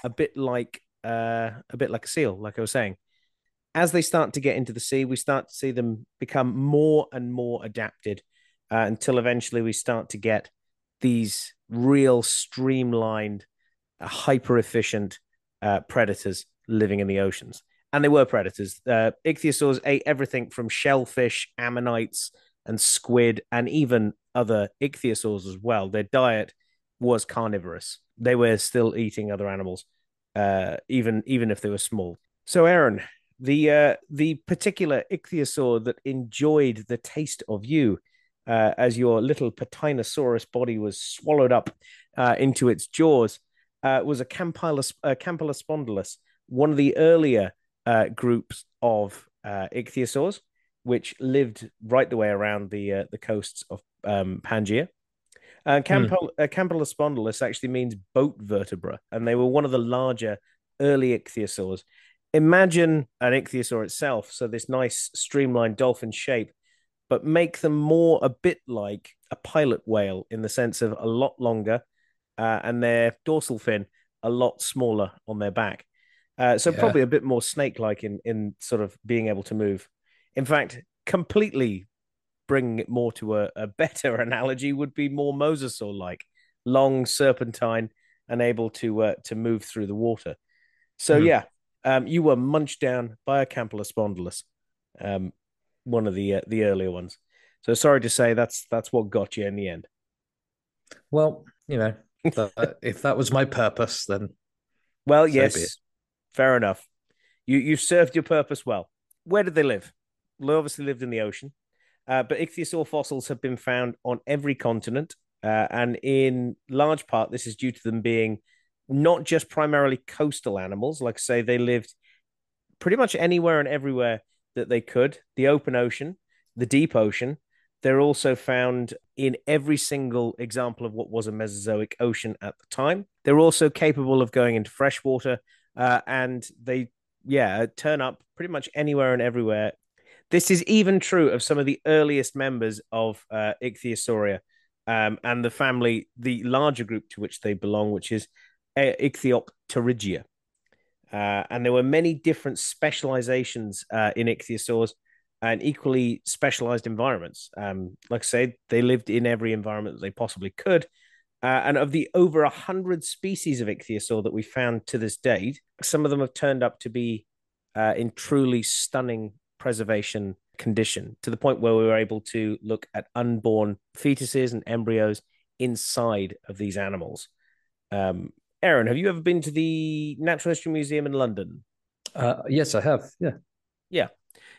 B: a bit like uh, a bit like a seal, like I was saying. As they start to get into the sea, we start to see them become more and more adapted uh, until eventually we start to get these real streamlined, uh, hyper efficient uh, predators living in the oceans. And they were predators. Uh, ichthyosaurs ate everything from shellfish, ammonites, and squid, and even other ichthyosaurs as well. Their diet was carnivorous. They were still eating other animals, uh, even even if they were small. So, Aaron, the uh, the particular ichthyosaur that enjoyed the taste of you uh, as your little Peteinosaurus body was swallowed up uh, into its jaws, uh, was a Campylus, uh, Campylospondylus, one of the earlier uh, groups of uh, ichthyosaurs, which lived right the way around the uh, the coasts of um, Pangaea. Uh, Campyl- mm. Campylospondylus actually means boat vertebra, and they were one of the larger early ichthyosaurs. Imagine an ichthyosaur itself, so this nice streamlined dolphin shape, but make them more a bit like a pilot whale in the sense of a lot longer uh, and their dorsal fin a lot smaller on their back. Uh, so yeah. probably a bit more snake-like in in sort of being able to move. In fact, completely bringing it more to a, a better [LAUGHS] analogy would be more mosasaur-like, long serpentine and able to uh, to move through the water. So mm. yeah, um, you were munched down by a Campylospondylus. Um, one of the uh, the earlier ones. So sorry to say that's that's what got you in the end.
C: Well, you know, [LAUGHS] if that was my purpose, then
B: well, so yes, fair enough. You you served your purpose well. Where did they live? They obviously lived in the ocean, uh, but ichthyosaur fossils have been found on every continent, uh, and in large part, this is due to them being not just primarily coastal animals. Like say, they lived pretty much anywhere and everywhere that they could the open ocean, the deep ocean. They're also found in every single example of what was a Mesozoic ocean at the time. They're also capable of going into freshwater, uh, and they, yeah, turn up pretty much anywhere and everywhere. This is even true of some of the earliest members of uh, Ichthyosauria um, and the family, the larger group to which they belong, which is Ichthyopterygia. Uh, and there were many different specializations uh, in ichthyosaurs. And equally specialized environments. Um, like I say, they lived in every environment that they possibly could. Uh, and of the over a hundred species of ichthyosaur that we found to this date, some of them have turned up to be uh, in truly stunning preservation condition to the point where we were able to look at unborn fetuses and embryos inside of these animals. Um, Aaron, have you ever been to the Natural History Museum in London?
C: Uh, yes, I have. Yeah.
B: Yeah.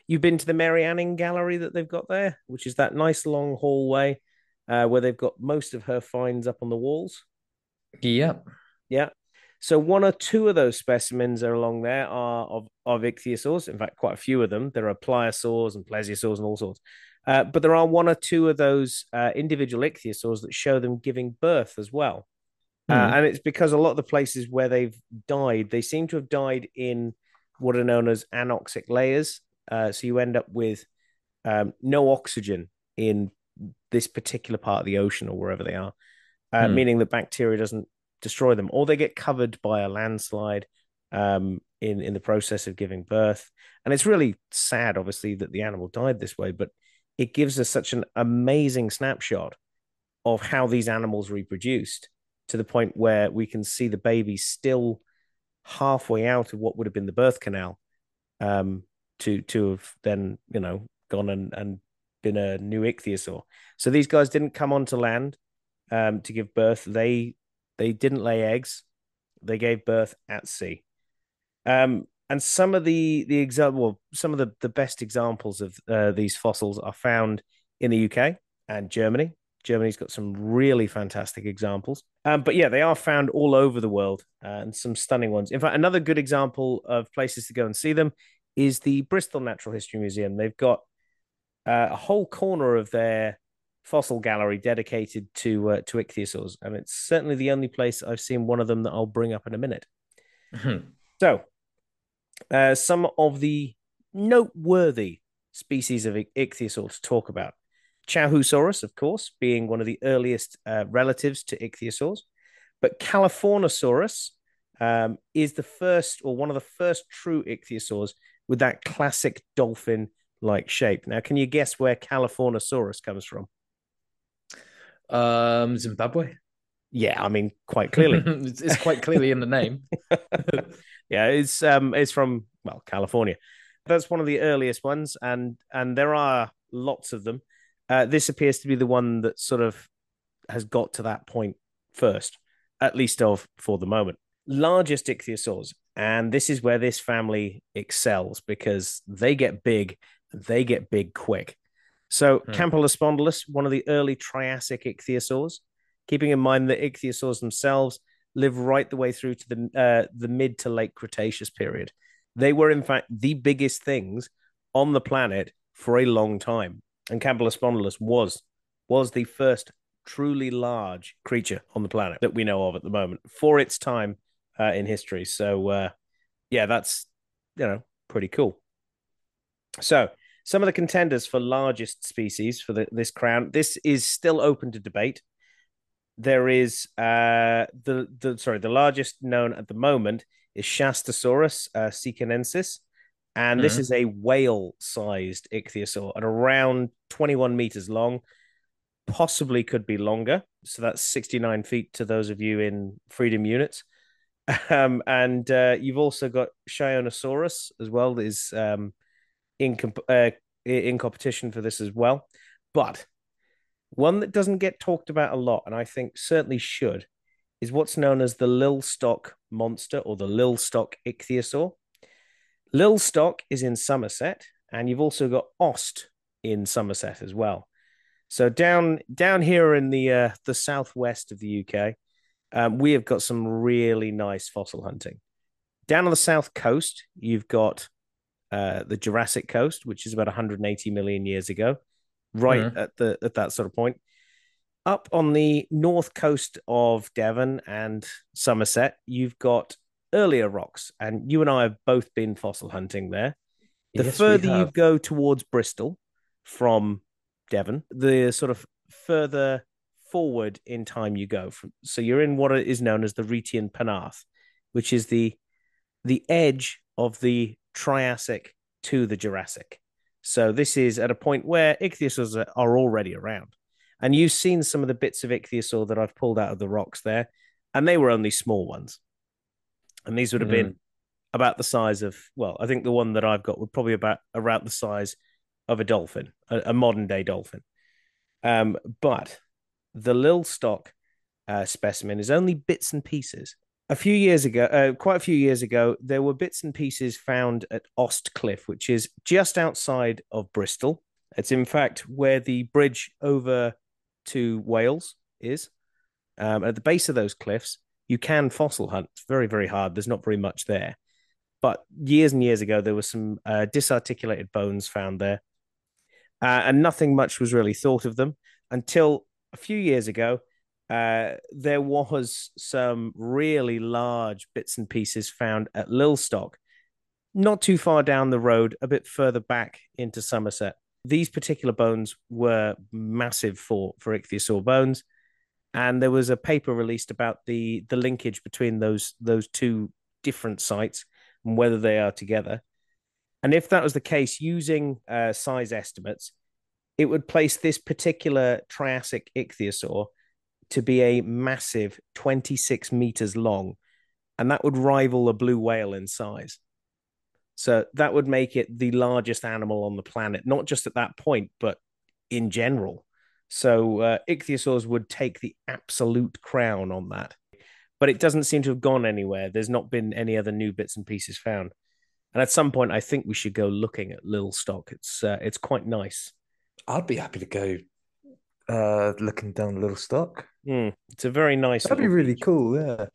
B: You've been to the Mary Anning Gallery that they've got there, which is that nice long hallway uh, where they've got most of her finds up on the walls.
C: Yeah.
B: Yeah. So one or two of those specimens are along there are of, of ichthyosaurs. In fact, quite a few of them. There are pliosaurs and plesiosaurs and all sorts. Uh, but there are one or two of those uh, individual ichthyosaurs that show them giving birth as well. Uh, hmm. and it's because a lot of the places where they've died, they seem to have died in what are known as anoxic layers. Uh, so you end up with um, no oxygen in this particular part of the ocean or wherever they are, uh, mm. meaning the bacteria doesn't destroy them, or they get covered by a landslide um, in in the process of giving birth. And it's really sad, obviously, that the animal died this way, but it gives us such an amazing snapshot of how these animals reproduced to the point where we can see the baby still halfway out of what would have been the birth canal um, to to have then you know gone and, and been a new ichthyosaur. So these guys didn't come onto land um, to give birth. They they didn't lay eggs. They gave birth at sea. Um, and some of the the example, well, some of the, the best examples of uh, these fossils are found in the UK and Germany. Germany's got some really fantastic examples. Um, but yeah, they are found all over the world uh, and some stunning ones. In fact, another good example of places to go and see them is the Bristol Natural History Museum. They've got uh, a whole corner of their fossil gallery dedicated to uh, to ichthyosaurs, and it's certainly the only place I've seen one of them that I'll bring up in a minute. Mm-hmm. So, uh, some of the noteworthy species of ichthyosaur to talk about. Chaohusaurus, of course, being one of the earliest uh, relatives to ichthyosaurs, but Californosaurus um, is the first or one of the first true ichthyosaurs with that classic dolphin like shape. Now, can you guess where Californosaurus comes from?
C: Um, Zimbabwe.
B: Yeah, I mean, quite clearly, [LAUGHS]
C: it's quite clearly in the name. [LAUGHS]
B: yeah, it's um, it's from well, California. That's one of the earliest ones, and and there are lots of them. Uh, this appears to be the one that sort of has got to that point first, at least of for the moment. Largest ichthyosaurs, and this is where this family excels because they get big, they get big quick. So hmm. Campylospondylis, one of the early Triassic ichthyosaurs, keeping in mind that ichthyosaurs themselves live right the way through to the uh, the mid to late Cretaceous period. They were in fact the biggest things on the planet for a long time, and Campylospondylis was was the first truly large creature on the planet that we know of at the moment for its time uh, in history. So, uh, yeah, that's you know pretty cool. So some of the contenders for largest species for the, this crown. This is still open to debate. There is uh, the the sorry the largest known at the moment is Shastasaurus uh, and mm-hmm. this is a whale-sized ichthyosaur at around 21 meters long, possibly could be longer. So that's 69 feet to those of you in freedom units. [LAUGHS] Um, and uh, you've also got Shonisaurus as well. That is um, in comp- uh, in competition for this as well. But one that doesn't get talked about a lot, and I think certainly should, is what's known as the Lilstock monster or the Lilstock ichthyosaur. Lilstock is in Somerset, and you've also got Aust in Somerset as well. So down down here in the uh, the southwest of the UK, um, we have got some really nice fossil hunting. Down on the south coast, you've got uh, the Jurassic coast, which is about 180 million years ago, right mm-hmm. at the at that sort of point. Up on the north coast of Devon and Somerset, you've got earlier rocks, and you and I have both been fossil hunting there. The yes, further you go towards Bristol from Devon, the sort of further forward in time you go. From, so you're in what is known as the Rhaetian Penarth, which is the the edge of the Triassic to the Jurassic. So this is at a point where ichthyosaurs are already around. And you've seen some of the bits of ichthyosaur that I've pulled out of the rocks there, and they were only small ones. And these would have mm. been about the size of, well, I think the one that I've got would probably about around the size of a dolphin, a, a modern day dolphin. Um, but the Lilstock uh, specimen is only bits and pieces. A few years ago, uh, quite a few years ago, there were bits and pieces found at Aust Cliff, which is just outside of Bristol. It's in fact where the bridge over to Wales is. Um, at the base of those cliffs, you can fossil hunt. It's very, very hard. There's not very much there. But years and years ago, there were some uh, disarticulated bones found there. Uh, and nothing much was really thought of them until a few years ago. Uh, there was some really large bits and pieces found at Lilstock, not too far down the road, a bit further back into Somerset. These particular bones were massive for for ichthyosaur bones, and there was a paper released about the the linkage between those those two different sites and whether they are together. And if that was the case, using uh, size estimates, it would place this particular Triassic ichthyosaur to be a massive 26 meters long, and that would rival a blue whale in size. So that would make it the largest animal on the planet, not just at that point, but in general. So uh, ichthyosaurs would take the absolute crown on that. But it doesn't seem to have gone anywhere. There's not been any other new bits and pieces found. And at some point, I think we should go looking at Lilstock. It's uh, it's quite nice.
C: I'd be happy to go uh, looking down Little Stock.
B: Mm, it's a very nice.
C: That'd be really cool. Yeah.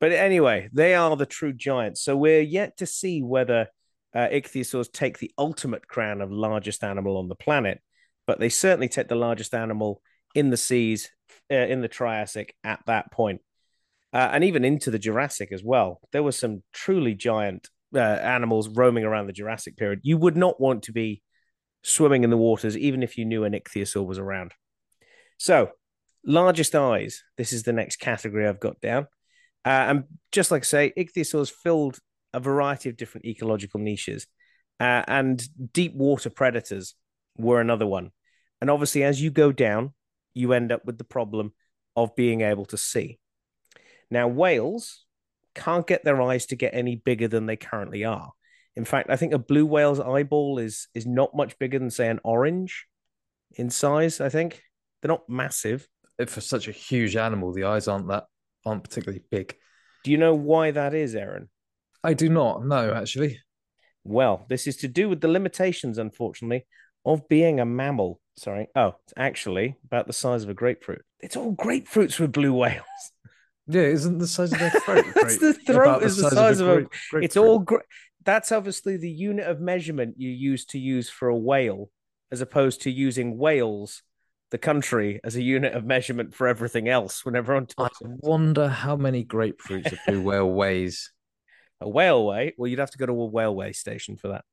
B: But anyway, they are the true giants. So we're yet to see whether uh, ichthyosaurs take the ultimate crown of largest animal on the planet, but they certainly take the largest animal in the seas uh, in the Triassic at that point. Uh, and even into the Jurassic as well. There were some truly giant uh, animals roaming around the Jurassic period. You would not want to be swimming in the waters, even if you knew an ichthyosaur was around. So, largest eyes. This is the next category I've got down. Uh, and just like I say, ichthyosaurs filled a variety of different ecological niches, uh, and deep water predators were another one. And obviously, as you go down, you end up with the problem of being able to see. Now, whales can't get their eyes to get any bigger than they currently are. In fact, I think a blue whale's eyeball is is not much bigger than say an orange in size. I think they're not massive.
C: For such a huge animal, the eyes aren't that aren't particularly big.
B: Do you know why that is, Aaron?
C: I do not. No, actually.
B: Well, this is to do with the limitations, unfortunately, of being a mammal. Sorry. Oh, it's actually about the size of a grapefruit. It's all grapefruits with blue whales.
C: Yeah, isn't the size of their [LAUGHS] throat?
B: It's the throat is the size, size of, a. Grape, it's all. Gra- that's obviously the unit of measurement you use to use for a whale, as opposed to using Wales, the country, as a unit of measurement for everything else. When everyone talks,
C: I wonder how many grapefruits a blue whale weighs. [LAUGHS]
B: A whale weigh? Well, you'd have to go to a whaleway station for that.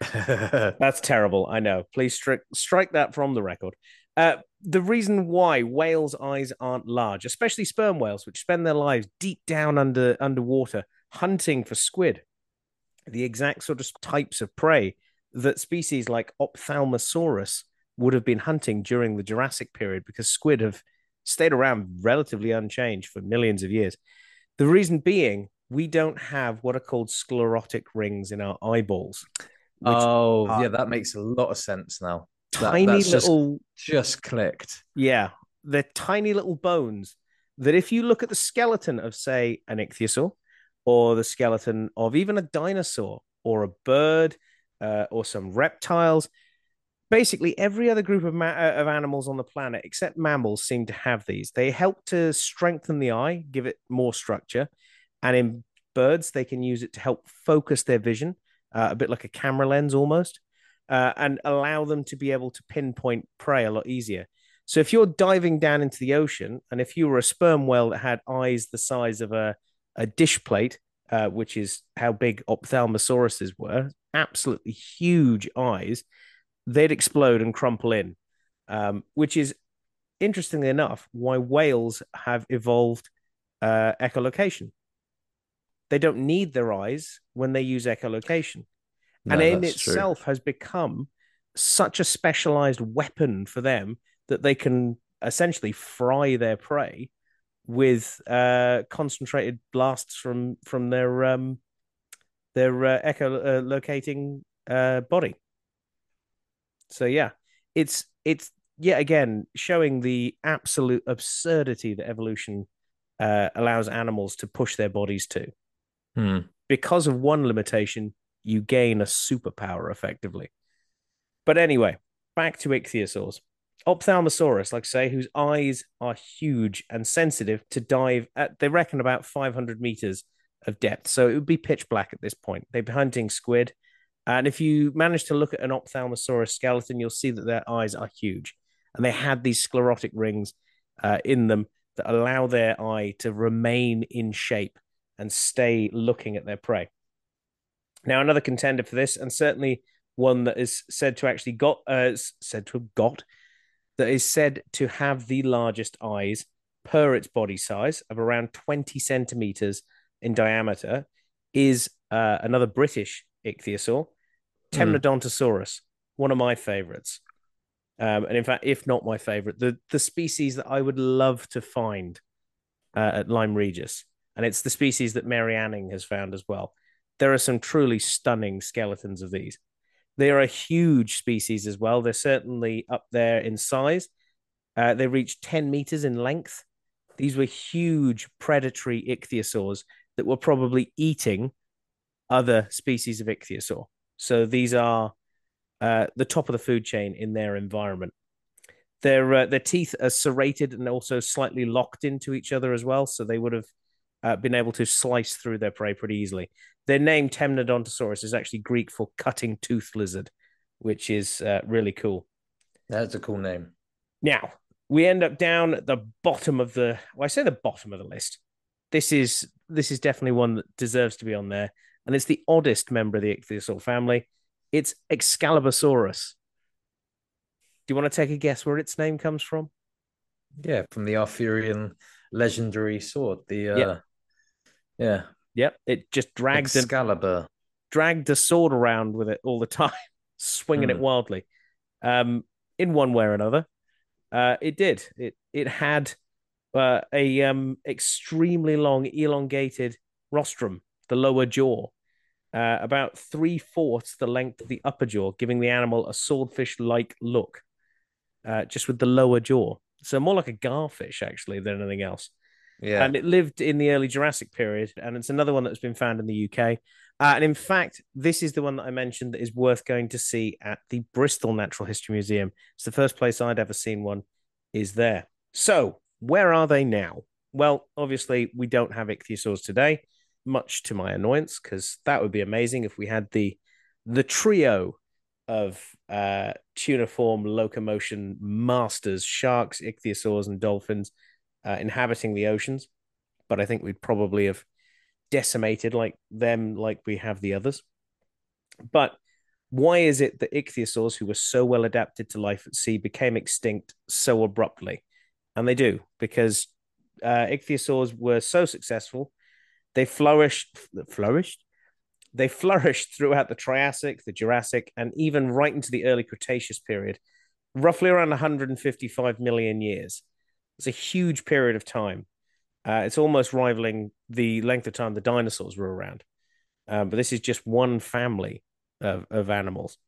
B: [LAUGHS] That's terrible. I know. Please strike strike that from the record. Uh, the reason why whales' eyes aren't large, especially sperm whales, which spend their lives deep down under underwater hunting for squid, the exact sort of types of prey that species like Ophthalmosaurus would have been hunting during the Jurassic period because squid have stayed around relatively unchanged for millions of years. The reason being, we don't have what are called sclerotic rings in our eyeballs.
C: Oh, yeah, that makes a lot of sense now.
B: Tiny that, little.
C: Just, just clicked.
B: Yeah, they're tiny little bones that if you look at the skeleton of, say, an ichthyosaur or the skeleton of even a dinosaur or a bird uh, or some reptiles. Basically, every other group of, ma- uh, of animals on the planet, except mammals, seem to have these. They help to strengthen the eye, give it more structure. And in birds, they can use it to help focus their vision, uh, a bit like a camera lens almost, uh, and allow them to be able to pinpoint prey a lot easier. So if you're diving down into the ocean, and if you were a sperm whale that had eyes the size of a a dish plate, uh, which is how big ophthalmosauruses were, absolutely huge eyes, they'd explode and crumple in, um, which is interestingly enough why whales have evolved uh, echolocation. They don't need their eyes when they use echolocation. No, and in itself true. has become such a specialized weapon for them that they can essentially fry their prey with uh, concentrated blasts from from their um, their uh, echolocating uh, body. So yeah, it's it's yet again showing the absolute absurdity that evolution uh, allows animals to push their bodies to.
C: Hmm.
B: Because of one limitation, you gain a superpower effectively. But anyway, back to ichthyosaurs. Ophthalmosaurus, like I say, whose eyes are huge and sensitive to dive at, they reckon, about 500 meters of depth. So it would be pitch black at this point. They'd be hunting squid. And if you manage to look at an Ophthalmosaurus skeleton, you'll see that their eyes are huge. And they had these sclerotic rings uh, in them that allow their eye to remain in shape and stay looking at their prey. Now, another contender for this, and certainly one that is said to actually got uh, said to have got that is said to have the largest eyes per its body size of around 20 centimeters in diameter is uh, another British ichthyosaur, hmm. Temnodontosaurus, mm. one of my favorites. Um, and in fact, if not my favorite, the, the species that I would love to find uh, at Lyme Regis, and it's the species that Mary Anning has found as well. There are some truly stunning skeletons of these. They are a huge species as well. They're certainly up there in size. Uh, they reach 10 meters in length. These were huge predatory ichthyosaurs that were probably eating other species of ichthyosaur. So these are uh, the top of the food chain in their environment. Their uh, their teeth are serrated and also slightly locked into each other as well, so they would have uh, been able to slice through their prey pretty easily. Their name Temnodontosaurus is actually Greek for cutting tooth lizard, which is uh, really cool.
C: That's a cool name.
B: Now we end up down at the bottom of the. Well, I say the bottom of the list. This is this is definitely one that deserves to be on there, and it's the oddest member of the ichthyosaur family. It's Excalibosaurus. Do you want to take a guess where its name comes from?
C: Yeah, from the Arthurian legendary sword. The uh, yeah, yeah,
B: Yep, it just dragged
C: Excalibur,
B: dragged a sword around with it all the time, [LAUGHS] swinging mm. it hmm. wildly. Um, in one way or another, uh, it did. It it had uh, a um extremely long, elongated rostrum, the lower jaw, uh, about three fourths the length of the upper jaw, giving the animal a swordfish-like look, uh, just with the lower jaw. So more like a garfish actually than anything else.
C: Yeah.
B: And it lived in the early Jurassic period. And it's another one that's been found in the UK. Uh, and in fact, this is the one that I mentioned that is worth going to see at the Bristol Natural History Museum. It's the first place I'd ever seen one, is there. So, where are they now? Well, obviously, we don't have ichthyosaurs today, much to my annoyance, because that would be amazing if we had the the trio of uh, thunniform locomotion masters, sharks, ichthyosaurs, and dolphins uh, inhabiting the oceans, but I think we'd probably have decimated like them, like we have the others. But why is it that ichthyosaurs, who were so well adapted to life at sea, became extinct so abruptly? And they do because uh, ichthyosaurs were so successful, they flourished, flourished. They flourished throughout the Triassic, the Jurassic, and even right into the early Cretaceous period, roughly around 155 million years. It's a huge period of time. Uh, it's almost rivaling the length of time the dinosaurs were around. Um, but this is just one family of, of animals.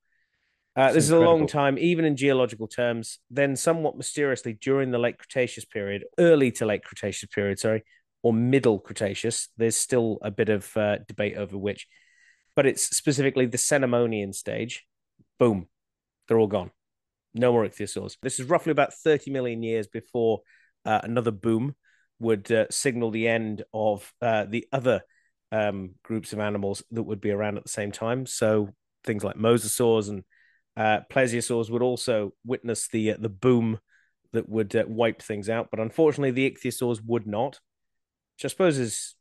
B: Uh, this incredible. is a long time, even in geological terms. Then, somewhat mysteriously, during the late Cretaceous period, early to late Cretaceous period, sorry, or middle Cretaceous, there's still a bit of uh, debate over which, but it's specifically the Cenomanian stage. Boom, they're all gone. No more ichthyosaurs. This is roughly about 30 million years before uh, another boom would uh, signal the end of uh, the other um, groups of animals that would be around at the same time. So things like mosasaurs and uh, plesiosaurs would also witness the uh, the boom that would uh, wipe things out. But unfortunately, the ichthyosaurs would not, which I suppose is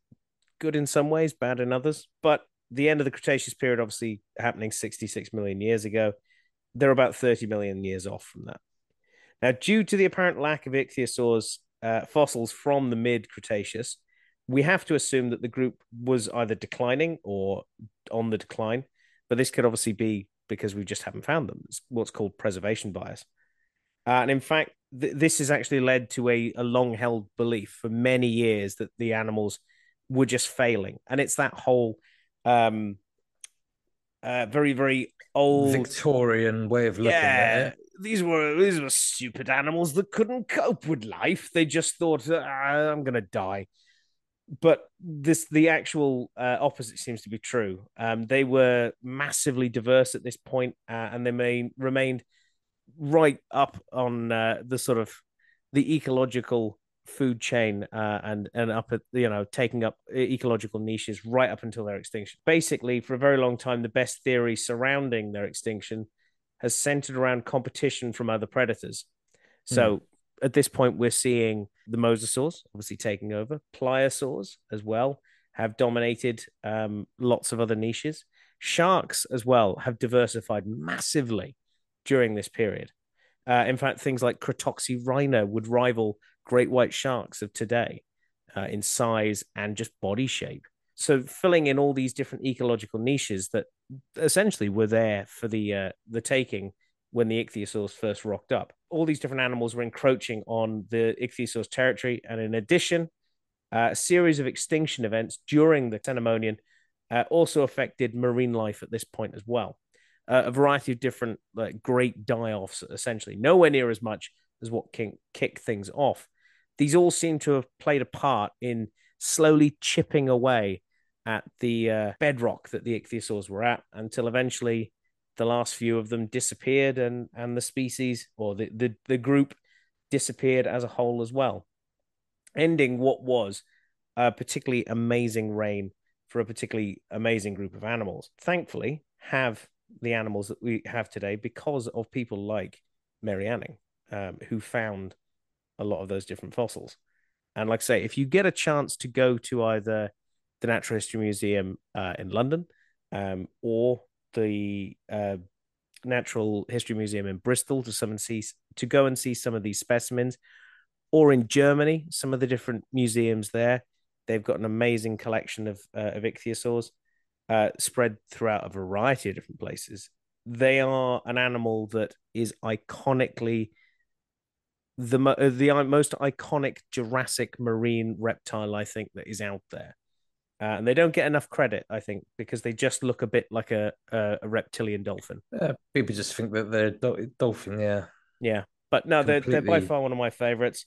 B: good in some ways, bad in others. But the end of the Cretaceous period, obviously happening 66 million years ago, they're about 30 million years off from that. Now, due to the apparent lack of ichthyosaurs uh, fossils from the mid Cretaceous, we have to assume that the group was either declining or on the decline. but this could obviously be because we just haven't found them. It's what's called preservation bias. Uh, and in fact, th- this has actually led to a, a long held belief for many years that the animals were just failing. And it's that whole um, uh, very, very old
C: Victorian way of looking at it.
B: These were these were stupid animals that couldn't cope with life. They just thought, ah, "I'm going to die." But this, the actual uh, opposite seems to be true. Um, they were massively diverse at this point, uh, and they may, remained right up on uh, the sort of the ecological food chain uh, and and up at you know taking up ecological niches right up until their extinction. Basically, for a very long time, the best theory surrounding their extinction has centered around competition from other predators. So mm. at this point, we're seeing the mosasaurs obviously taking over, pliosaurs as well have dominated um, lots of other niches. Sharks as well have diversified massively during this period. Uh, in fact, things like Cratoxy would rival great white sharks of today uh, in size and just body shape. So filling in all these different ecological niches that essentially were there for the uh, the taking when the ichthyosaurs first rocked up. All these different animals were encroaching on the ichthyosaurs territory, and in addition, uh, a series of extinction events during the Cenomanian uh, also affected marine life at this point as well. Uh, a variety of different like great die-offs, essentially, nowhere near as much as what can kick things off these all seem to have played a part in slowly chipping away at the uh, bedrock that the ichthyosaurs were at until eventually the last few of them disappeared and and the species or the, the, the group disappeared as a whole as well ending what was a particularly amazing reign for a particularly amazing group of animals thankfully have the animals that we have today because of people like Mary Anning um, who found a lot of those different fossils. And like I say, if you get a chance to go to either the Natural History Museum uh, in London um, or the uh, Natural History Museum in Bristol to some and see to go and see some of these specimens, or in Germany, some of the different museums there, they've got an amazing collection of uh, of ichthyosaurs uh, spread throughout a variety of different places. They are an animal that is iconically the uh, the most iconic Jurassic marine reptile I think that is out there, uh, and they don't get enough credit I think because they just look a bit like a a, a reptilian dolphin.
C: Uh, people just think that they're do- dolphin, yeah,
B: yeah. But no, Completely. they're they're by far one of my favorites,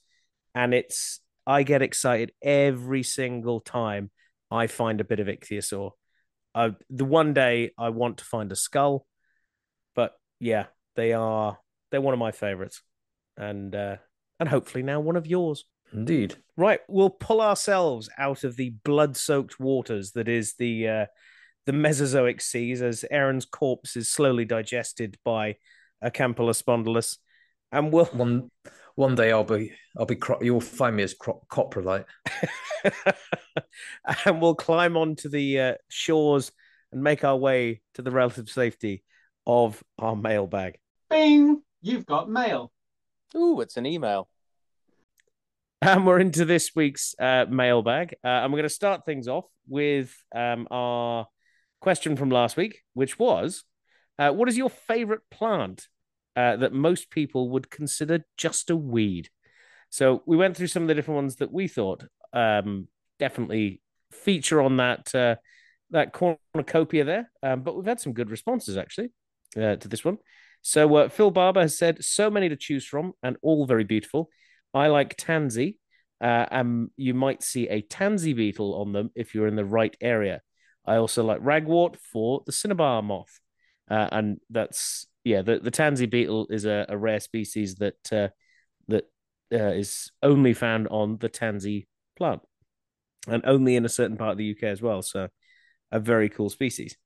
B: and it's I get excited every single time I find a bit of ichthyosaur. Uh, the one day I want to find a skull, but yeah, they are they're one of my favorites and uh, and hopefully now one of yours.
C: Indeed.
B: Right, we'll pull ourselves out of the blood-soaked waters that is the uh, the Mesozoic seas as Aaron's corpse is slowly digested by Acampola and we'll
C: one one day I'll be I'll be cro- you'll find me as cro- coprolite, [LAUGHS]
B: and we'll climb onto the uh, shores and make our way to the relative safety of our mailbag.
D: Bing! You've got mail.
E: Ooh, it's an email.
B: And we're into this week's uh, mailbag. Uh, and we're going to start things off with um, our question from last week, which was uh, What is your favorite plant uh, that most people would consider just a weed? So we went through some of the different ones that we thought um, definitely feature on that uh, that cornucopia there. Um, but we've had some good responses actually uh, to this one. So uh, Phil Barber has said so many to choose from and all very beautiful. I like tansy. Uh, um, you might see a tansy beetle on them if you're in the right area. I also like ragwort for the cinnabar moth, uh, and that's yeah. The, the tansy beetle is a, a rare species that uh, that uh, is only found on the tansy plant, and only in a certain part of the UK as well. So, a very cool species.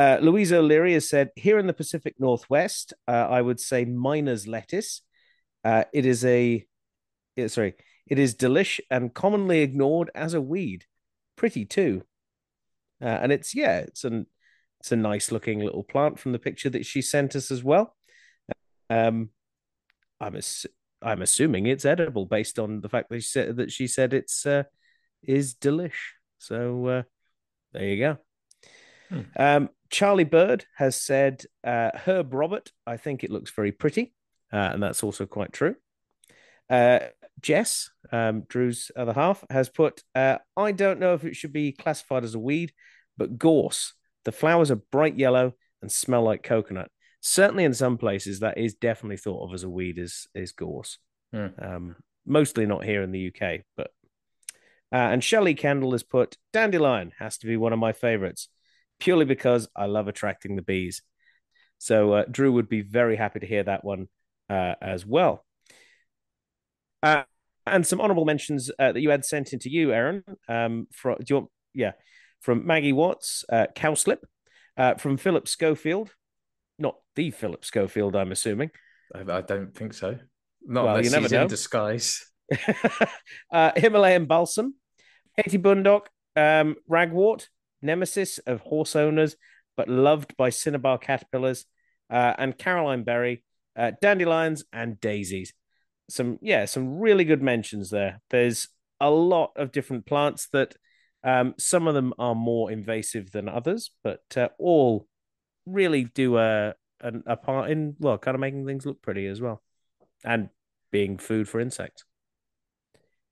B: Uh, Louisa O'Leary has said, here in the Pacific Northwest, uh, I would say miner's lettuce. Uh, it is a, it, sorry, it is delish and commonly ignored as a weed. Pretty too. Uh, and it's, yeah, it's an, it's a nice looking little plant from the picture that she sent us as well. Um, I'm, ass- I'm assuming it's edible based on the fact that she said that she said it's uh, is delish. So uh, there you go. Hmm. Um, Charlie Bird has said uh, Herb Robert. I think it looks very pretty, uh, and that's also quite true. Uh, Jess, um, Drew's other half, has put, uh, I don't know if it should be classified as a weed, but gorse. The flowers are bright yellow and smell like coconut. Certainly, in some places, that is definitely thought of as a weed. Is is gorse?
C: Hmm.
B: Um, mostly not here in the UK, but. Uh, and Shelley Kendall has put dandelion has to be one of my favorites, purely because I love attracting the bees. So uh, Drew would be very happy to hear that one uh, as well. Uh, and some honorable mentions uh, that you had sent into you, Aaron. Um, from do you want? Yeah, from Maggie Watts, uh, Cowslip, uh, from Philip Schofield, not the Philip Schofield, I'm assuming.
C: I, I don't think so. Not
B: Well,
C: unless he's
B: know.
C: in disguise. [LAUGHS]
B: uh, Himalayan Balsam, Katie Bundock, um, Ragwort, Nemesis of horse owners, but loved by cinnabar caterpillars, uh, and Caroline Berry, uh, dandelions, and daisies. Some, yeah, some really good mentions there. There's a lot of different plants that um, some of them are more invasive than others, but uh, all really do a, a, a part in, well, kind of making things look pretty as well and being food for insects.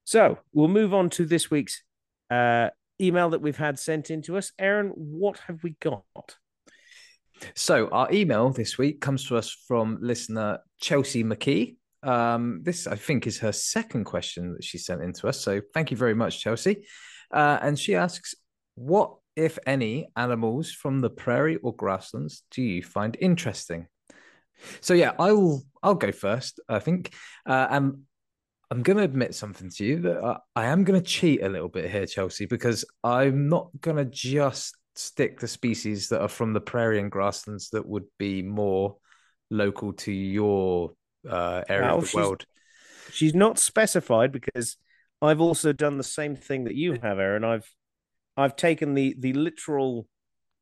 B: So we'll move on to this week's uh, email that we've had sent in to us. Aaron, what have we got?
C: So our email this week comes to us from listener Chelsea McKee. Um, this, I think, is her second question that she sent in to us. So thank you very much, Chelsea. Uh, and she asks, "What, if any, animals from the prairie or grasslands do you find interesting?" So yeah, I'll I'll go first. I think, uh, and I'm going to admit something to you that I, I am going to cheat a little bit here, Chelsea, because I'm not going to just stick to species that are from the prairie and grasslands that would be more local to your uh, area
B: Well,
C: of the
B: she's-
C: world.
B: She's not specified because I've also done the same thing that you have, Aaron. I've I've taken the the literal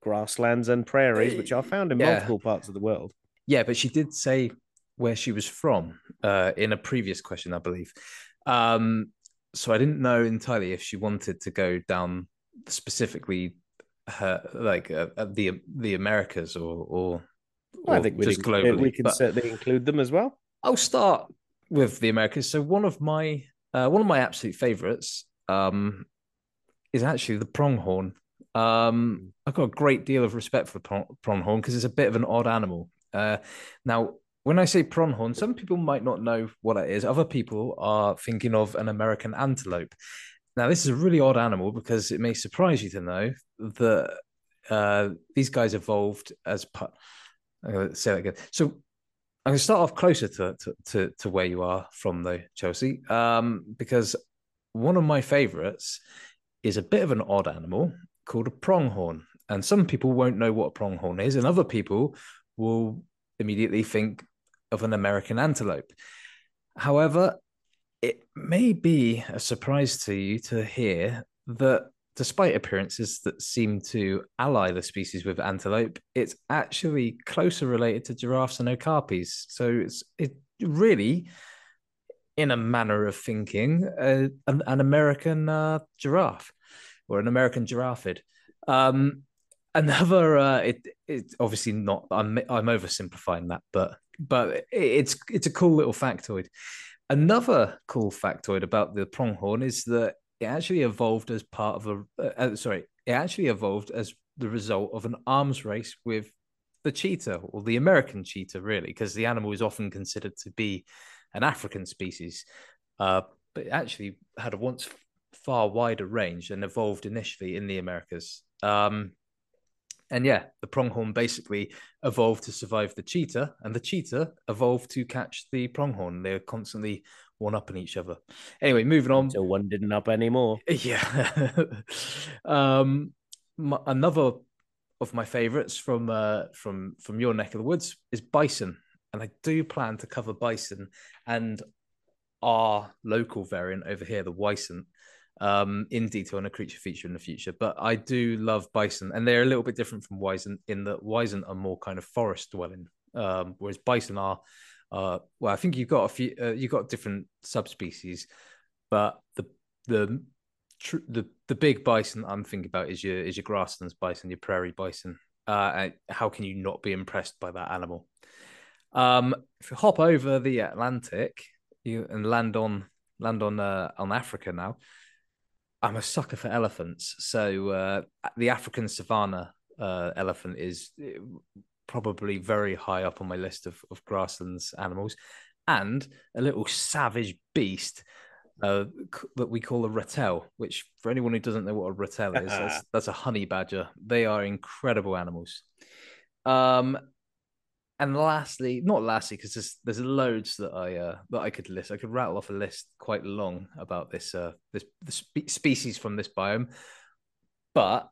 B: grasslands and prairies, which are found in
C: Yeah.
B: multiple parts of the world.
C: Yeah, but she did say where she was from uh, in a previous question, I believe. Um, so I didn't know entirely if she wanted to go down specifically her like uh, uh, the the Americas or or,
B: I
C: or
B: think
C: just
B: include-
C: globally.
B: we can
C: but-
B: certainly include them as well.
C: I'll start with the Americas. So one of my uh, one of my absolute favorites um, is actually the pronghorn. Um, I've got a great deal of respect for prong- pronghorn because it's a bit of an odd animal. Uh, now, when I say pronghorn, some people might not know what it is. Other people are thinking of an American antelope. Now, this is a really odd animal because it may surprise you to know that uh, these guys evolved as part. I'm going to say that again. So I'm going to start off closer to, to, to, to where you are from, though, Chelsea, um, because one of my favorites is a bit of an odd animal called a pronghorn. And some people won't know what a pronghorn is, and other people will immediately think of an American antelope. However, it may be a surprise to you to hear that despite appearances that seem to ally the species with antelope, it's actually closer related to giraffes and okapis. So it's it really, in a manner of thinking, uh, an, an American uh, giraffe or an American giraffid. Um, another, uh, it it's obviously not. I'm I'm oversimplifying that, but but it's it's a cool little factoid. Another cool factoid about the pronghorn is that it actually evolved as part of a uh, uh, sorry, it actually evolved as the result of an arms race with the cheetah or the American cheetah, really, because the animal is often considered to be an African species, uh, but actually had a once far wider range and evolved initially in the Americas. Um, and yeah, the pronghorn basically evolved to survive the cheetah, and the cheetah evolved to catch the pronghorn. They're constantly one up upping each other. Anyway, moving on.
B: So one didn't up anymore.
C: Yeah. [LAUGHS] um, my, another of my favorites from uh, from from your neck of the woods is bison, and I do plan to cover bison and our local variant over here, the wisent, um, in detail in a creature feature in the future. But I do love bison, and they're a little bit different from wisent in that wisent are more kind of forest dwelling, um, whereas bison are. Uh, well, I think you've got a few. Uh, you've got different subspecies, but the the tr- the the big bison I'm thinking about is your is your grasslands bison, your prairie bison. Uh, how can you not be impressed by that animal? Um, if you hop over the Atlantic you and land on land on uh, on Africa now, I'm a sucker for elephants. So uh, the African savanna uh, elephant is uh, probably very high up on my list of, of grasslands animals, and a little savage beast uh, that we call a ratel. Which, for anyone who doesn't know what a ratel is, [LAUGHS] that's, that's a honey badger. They are incredible animals. Um, and lastly, not lastly, because there's there's loads that I uh, that I could list. I could rattle off a list quite long about this uh, this the spe- species from this biome, but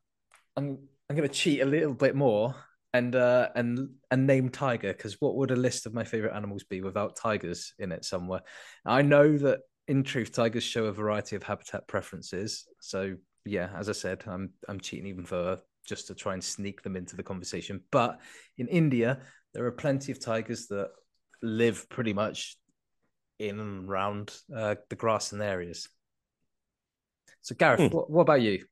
C: I'm I'm going to cheat a little bit more and uh, and and name tiger because what would a list of my favorite animals be without tigers in it somewhere? I know that in truth, tigers show a variety of habitat preferences. So yeah, as I said, I'm I'm cheating even further just to try and sneak them into the conversation. But in India, there are plenty of tigers that live pretty much in and around uh, the grassland areas. So, Gareth, hmm. what, what about you?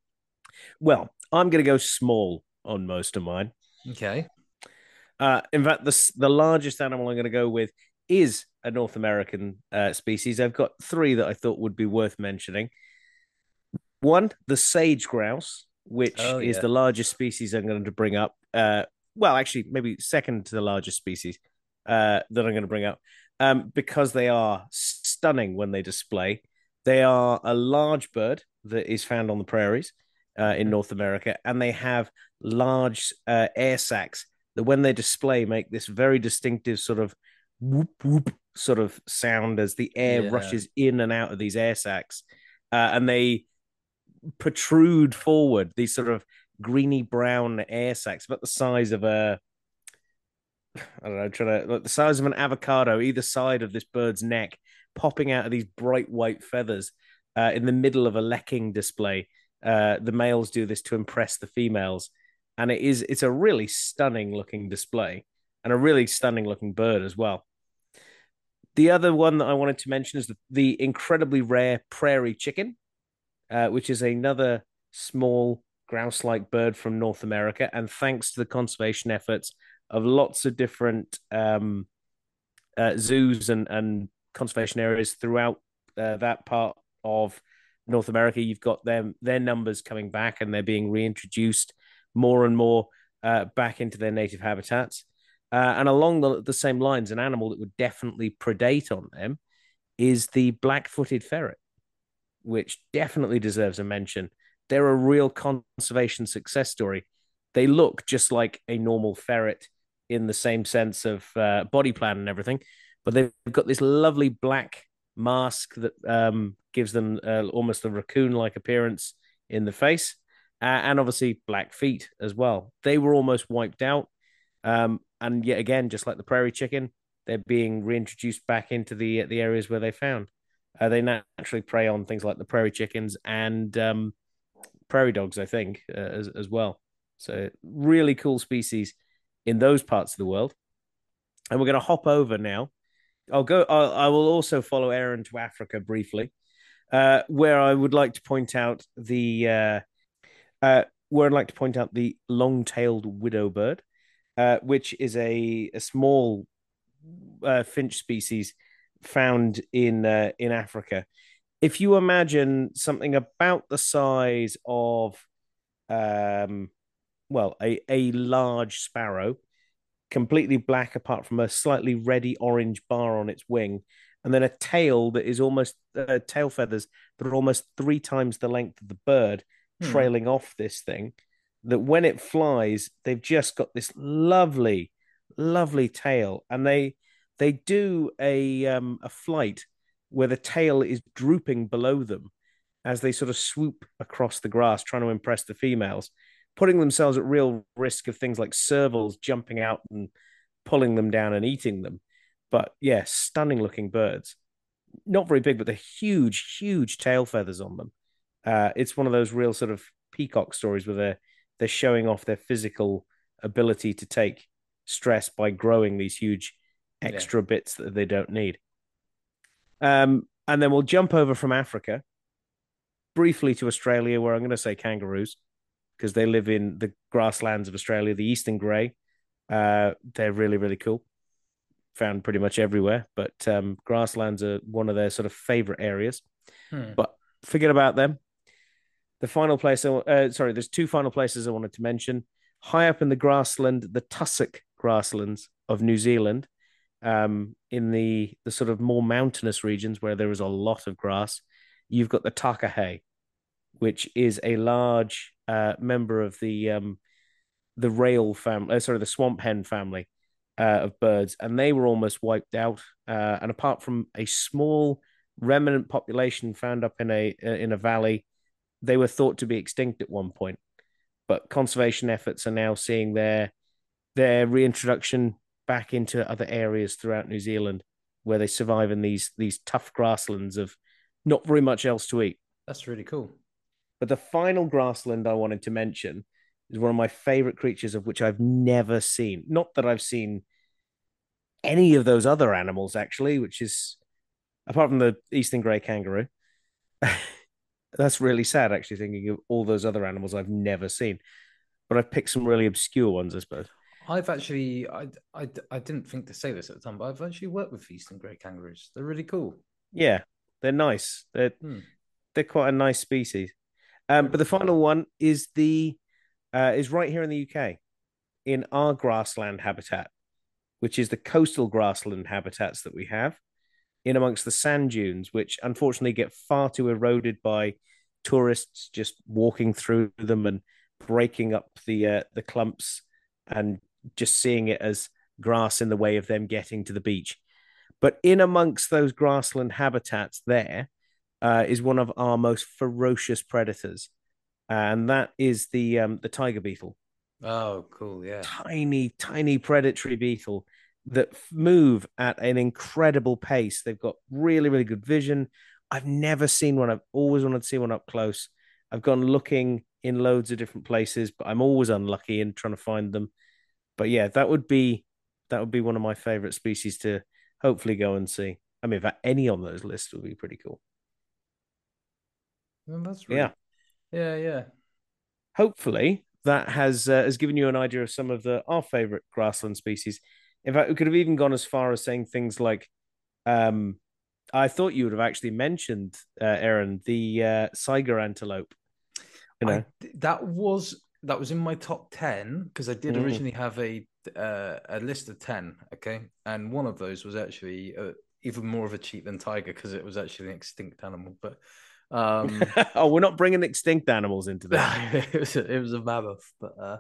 B: Well, I'm going to go small on most of mine.
C: Okay.
B: Uh, in fact, the the largest animal I'm going to go with is a North American uh, species. I've got three that I thought would be worth mentioning. One, the sage grouse, which oh, yeah. is the largest species I'm going to bring up. Uh, well, actually, maybe second to the largest species uh, that I'm going to bring up um, because they are stunning when they display. They are a large bird that is found on the prairies uh, in North America, and they have large uh, air sacs that, when they display, make this very distinctive sort of whoop whoop sort of sound as the air yeah. rushes in and out of these air sacs, uh, and they protrude forward. These sort of greeny brown air sacs, about the size of a I don't know, trying to like the size of an avocado either side of this bird's neck, popping out of these bright white feathers uh, in the middle of a lekking display. Uh, the males do this to impress the females, and it is it's a really stunning looking display and a really stunning looking bird as well. The other one that I wanted to mention is the, the incredibly rare prairie chicken, uh, which is another small grouse like bird from North America. And thanks to the conservation efforts of lots of different um, uh, zoos and, and conservation areas throughout uh, that part of North America, you've got them their numbers coming back and they're being reintroduced more and more uh, back into their native habitats. Uh, and along the, the same lines, an animal that would definitely predate on them is the black footed ferret, which definitely deserves a mention they're a real conservation success story. They look just like a normal ferret in the same sense of uh, body plan and everything, but they've got this lovely black mask that um, gives them uh, almost a raccoon-like appearance in the face, uh, and obviously black feet as well. They were almost wiped out, um, and yet again, just like the prairie chicken, they're being reintroduced back into the the areas where they found. Uh, they naturally prey on things like the prairie chickens and um, prairie dogs, I think, uh, as as well. So really cool species in those parts of the world. And we're going to hop over now. I'll go. I'll, I will also follow Aaron to Africa briefly, uh, where I would like to point out the uh, uh, where I'd like to point out the long-tailed widow bird, uh, which is a a small uh, finch species found in uh, in Africa if you imagine something about the size of um well a, a large sparrow completely black apart from a slightly reddy orange bar on its wing and then a tail that is almost uh, tail feathers that are almost three times the length of the bird hmm. trailing off this thing that when it flies they've just got this lovely lovely tail and they they do a um a flight where the tail is drooping below them as they sort of swoop across the grass, trying to impress the females, putting themselves at real risk of things like servals jumping out and pulling them down and eating them. But yeah, stunning looking birds. Not very big, but they're huge, huge tail feathers on them. Uh, it's one of those real sort of peacock stories where they're they're showing off their physical ability to take stress by growing these huge extra yeah. bits that they don't need. Um, and then we'll jump over from Africa briefly to Australia, where I'm going to say kangaroos. because they live in the grasslands of Australia, the eastern grey. Uh, they're really really cool. Found pretty much everywhere, but um, grasslands are one of their sort of favorite areas.
C: Hmm.
B: But forget about them. The final place, uh, sorry, there's two final places I wanted to mention. High up in the grassland, the tussock grasslands of New Zealand, um, in the the sort of more mountainous regions where there is a lot of grass, you've got the takahe, which is a large uh, member of the um, the rail family, uh, sorry, the swamp hen family uh, of birds, and they were almost wiped out. Uh, and apart from a small remnant population found up in a uh, in a valley, they were thought to be extinct at one point. But conservation efforts are now seeing their their reintroduction back into other areas throughout New Zealand, where they survive in these these tough grasslands of not very much else to eat.
C: That's really cool.
B: But the final grassland I wanted to mention is one of my favorite creatures of which I've never seen. Not that I've seen any of those other animals, actually, which is apart from the eastern grey kangaroo. [LAUGHS] That's really sad, actually, thinking of all those other animals I've never seen. But I've picked some really obscure ones, I suppose.
C: I've actually, I, I, I didn't think to say this at the time, but I've actually worked with eastern grey kangaroos. They're really cool.
B: Yeah, they're nice. They're
C: Hmm.
B: they're quite a nice species. Um, but the final one is the uh, is right here in the UK, in our grassland habitat, which is the coastal grassland habitats that we have, in amongst the sand dunes, which unfortunately get far too eroded by tourists just walking through them and breaking up the uh, the clumps and just seeing it as grass in the way of them getting to the beach. But in amongst those grassland habitats, there uh, is one of our most ferocious predators, and that is the um, the tiger beetle.
C: Oh, cool. Yeah.
B: Tiny, tiny predatory beetle that move at an incredible pace. They've got really, really good vision. I've never seen one. I've always wanted to see one up close. I've gone looking in loads of different places, but I'm always unlucky in trying to find them. But yeah, that would be that would be one of my favorite species to hopefully go and see. I mean, if any on those lists would be pretty cool.
C: Well, that's really,
B: Yeah.
C: Yeah. Yeah.
B: hopefully that has uh, has given you an idea of some of the our favorite grassland species. In fact, we could have even gone as far as saying things like, um, I thought you would have actually mentioned, uh, Aaron, the uh, Saiga antelope. You know,
C: I, that was that was in my top 10 because I did
B: Mm.
C: originally have a uh, a list of 10 okay and one of those was actually uh, even more of a cheat than tiger because it was actually an extinct animal but um [LAUGHS]
B: oh, we're not bringing extinct animals into this. [LAUGHS]
C: it was a, it was a mammoth but uh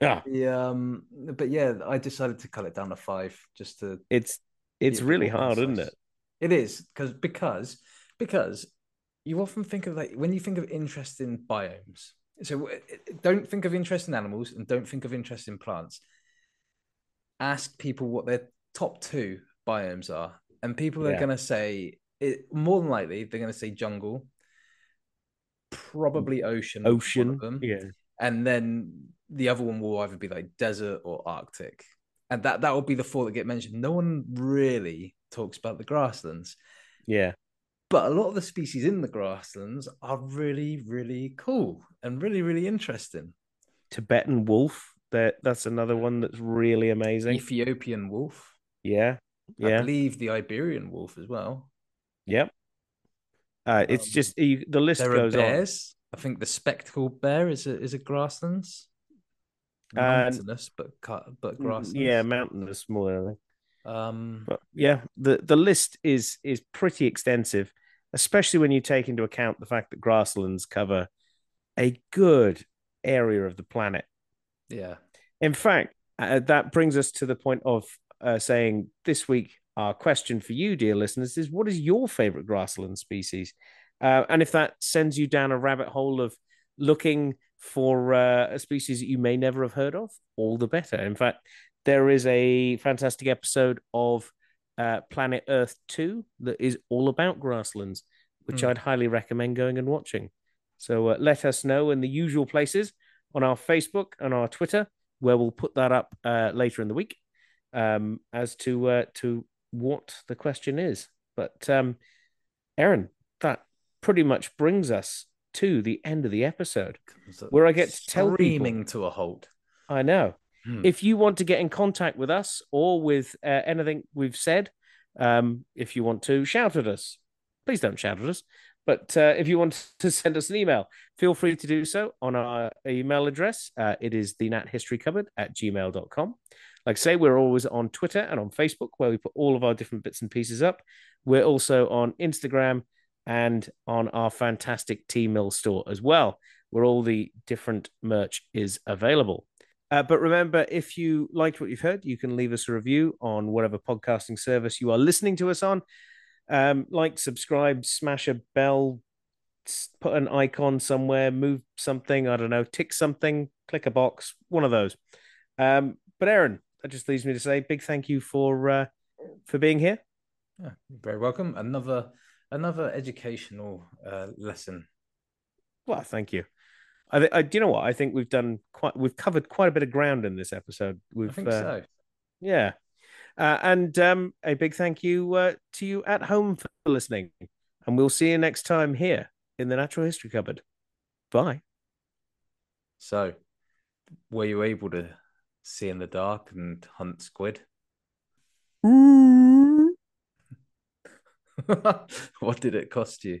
B: Ah,
C: the um but yeah I decided to cut it down to 5 just to
B: it's it's
C: be a bit
B: really hard, isn't it?
C: It is because because because you often think of like when you think of interesting biomes. So don't think of interesting animals and don't think of interesting plants. Ask people what their top two biomes are, and people are
B: Yeah.
C: going to say it, more than likely they're going to say jungle, probably ocean,
B: Ocean, yeah,
C: and then the other one will either be like desert or Arctic, and that that will be the four that get mentioned. No one really talks about the grasslands,
B: yeah.
C: But a lot of the species in the grasslands are really, really cool and really, really interesting.
B: Tibetan wolf. That that's another one that's really amazing.
C: Ethiopian wolf,
B: Yeah, Yeah.
C: I believe the Iberian wolf as well.
B: yep. Uh, it's
C: Um,
B: just you, the list goes on.
C: There are
B: goes on.
C: bears. I think the spectacled bear is a is a grasslands.
B: Uh,
C: Mountainous, but cut, but
B: Mm,
C: grasslands.
B: Yeah, mountainous more.
C: Um,
B: But yeah, the the list is is pretty extensive, especially when you take into account the fact that grasslands cover a good area of the planet.
C: yeah.
B: In fact, uh, that brings us to the point of uh, saying this week our question for you, dear listeners, is what is your favorite grassland species? Uh, and if that sends you down a rabbit hole of looking for uh, a species that you may never have heard of, all the better. In fact, there is a fantastic episode of uh, Planet Earth 2 that is all about grasslands, which
C: Hmm.
B: I'd highly recommend going and watching. So uh, let us know in the usual places on our Facebook and our Twitter, where we'll put that up uh, later in the week um, as to uh, to what the question is. But um, Aaron, that pretty much brings us to the end of the episode where I get to tell people-
C: screaming to a halt.
B: I know.
C: Hmm.
B: If you want to get in contact with us or with uh, anything we've said, um, if you want to shout at us, please don't shout at us. But uh, if you want [LAUGHS] to send us an email, feel free to do so on our email address. Uh, it is the Nat History Cupboard at gmail.com. Like I say, we're always on Twitter and on Facebook where we put all of our different bits and pieces up. We're also on Instagram and on our fantastic Teemill store as well, where all the different merch is available. Uh, but remember, if you liked what you've heard, you can leave us a review on whatever podcasting service you are listening to us on. Um, like, subscribe, smash a bell, put an icon somewhere, move something, I don't know, tick something, click a box, one of those. Um, but Aaron, that just leaves me to say big thank you for uh, for being here.
C: Yeah, you're very welcome. Another another educational uh, lesson.
B: Well, thank you. I, th- I, do you know what? I think we've done quite, we've covered quite a bit of ground in this episode. We've,
C: I think
B: uh,
C: so.
B: Yeah. Uh, and um, a big thank you uh, to you at home for listening. And we'll see you next time here in the Natural History Cupboard. Bye.
C: So, were you able to see in the dark and hunt squid? [LAUGHS] what did it cost you?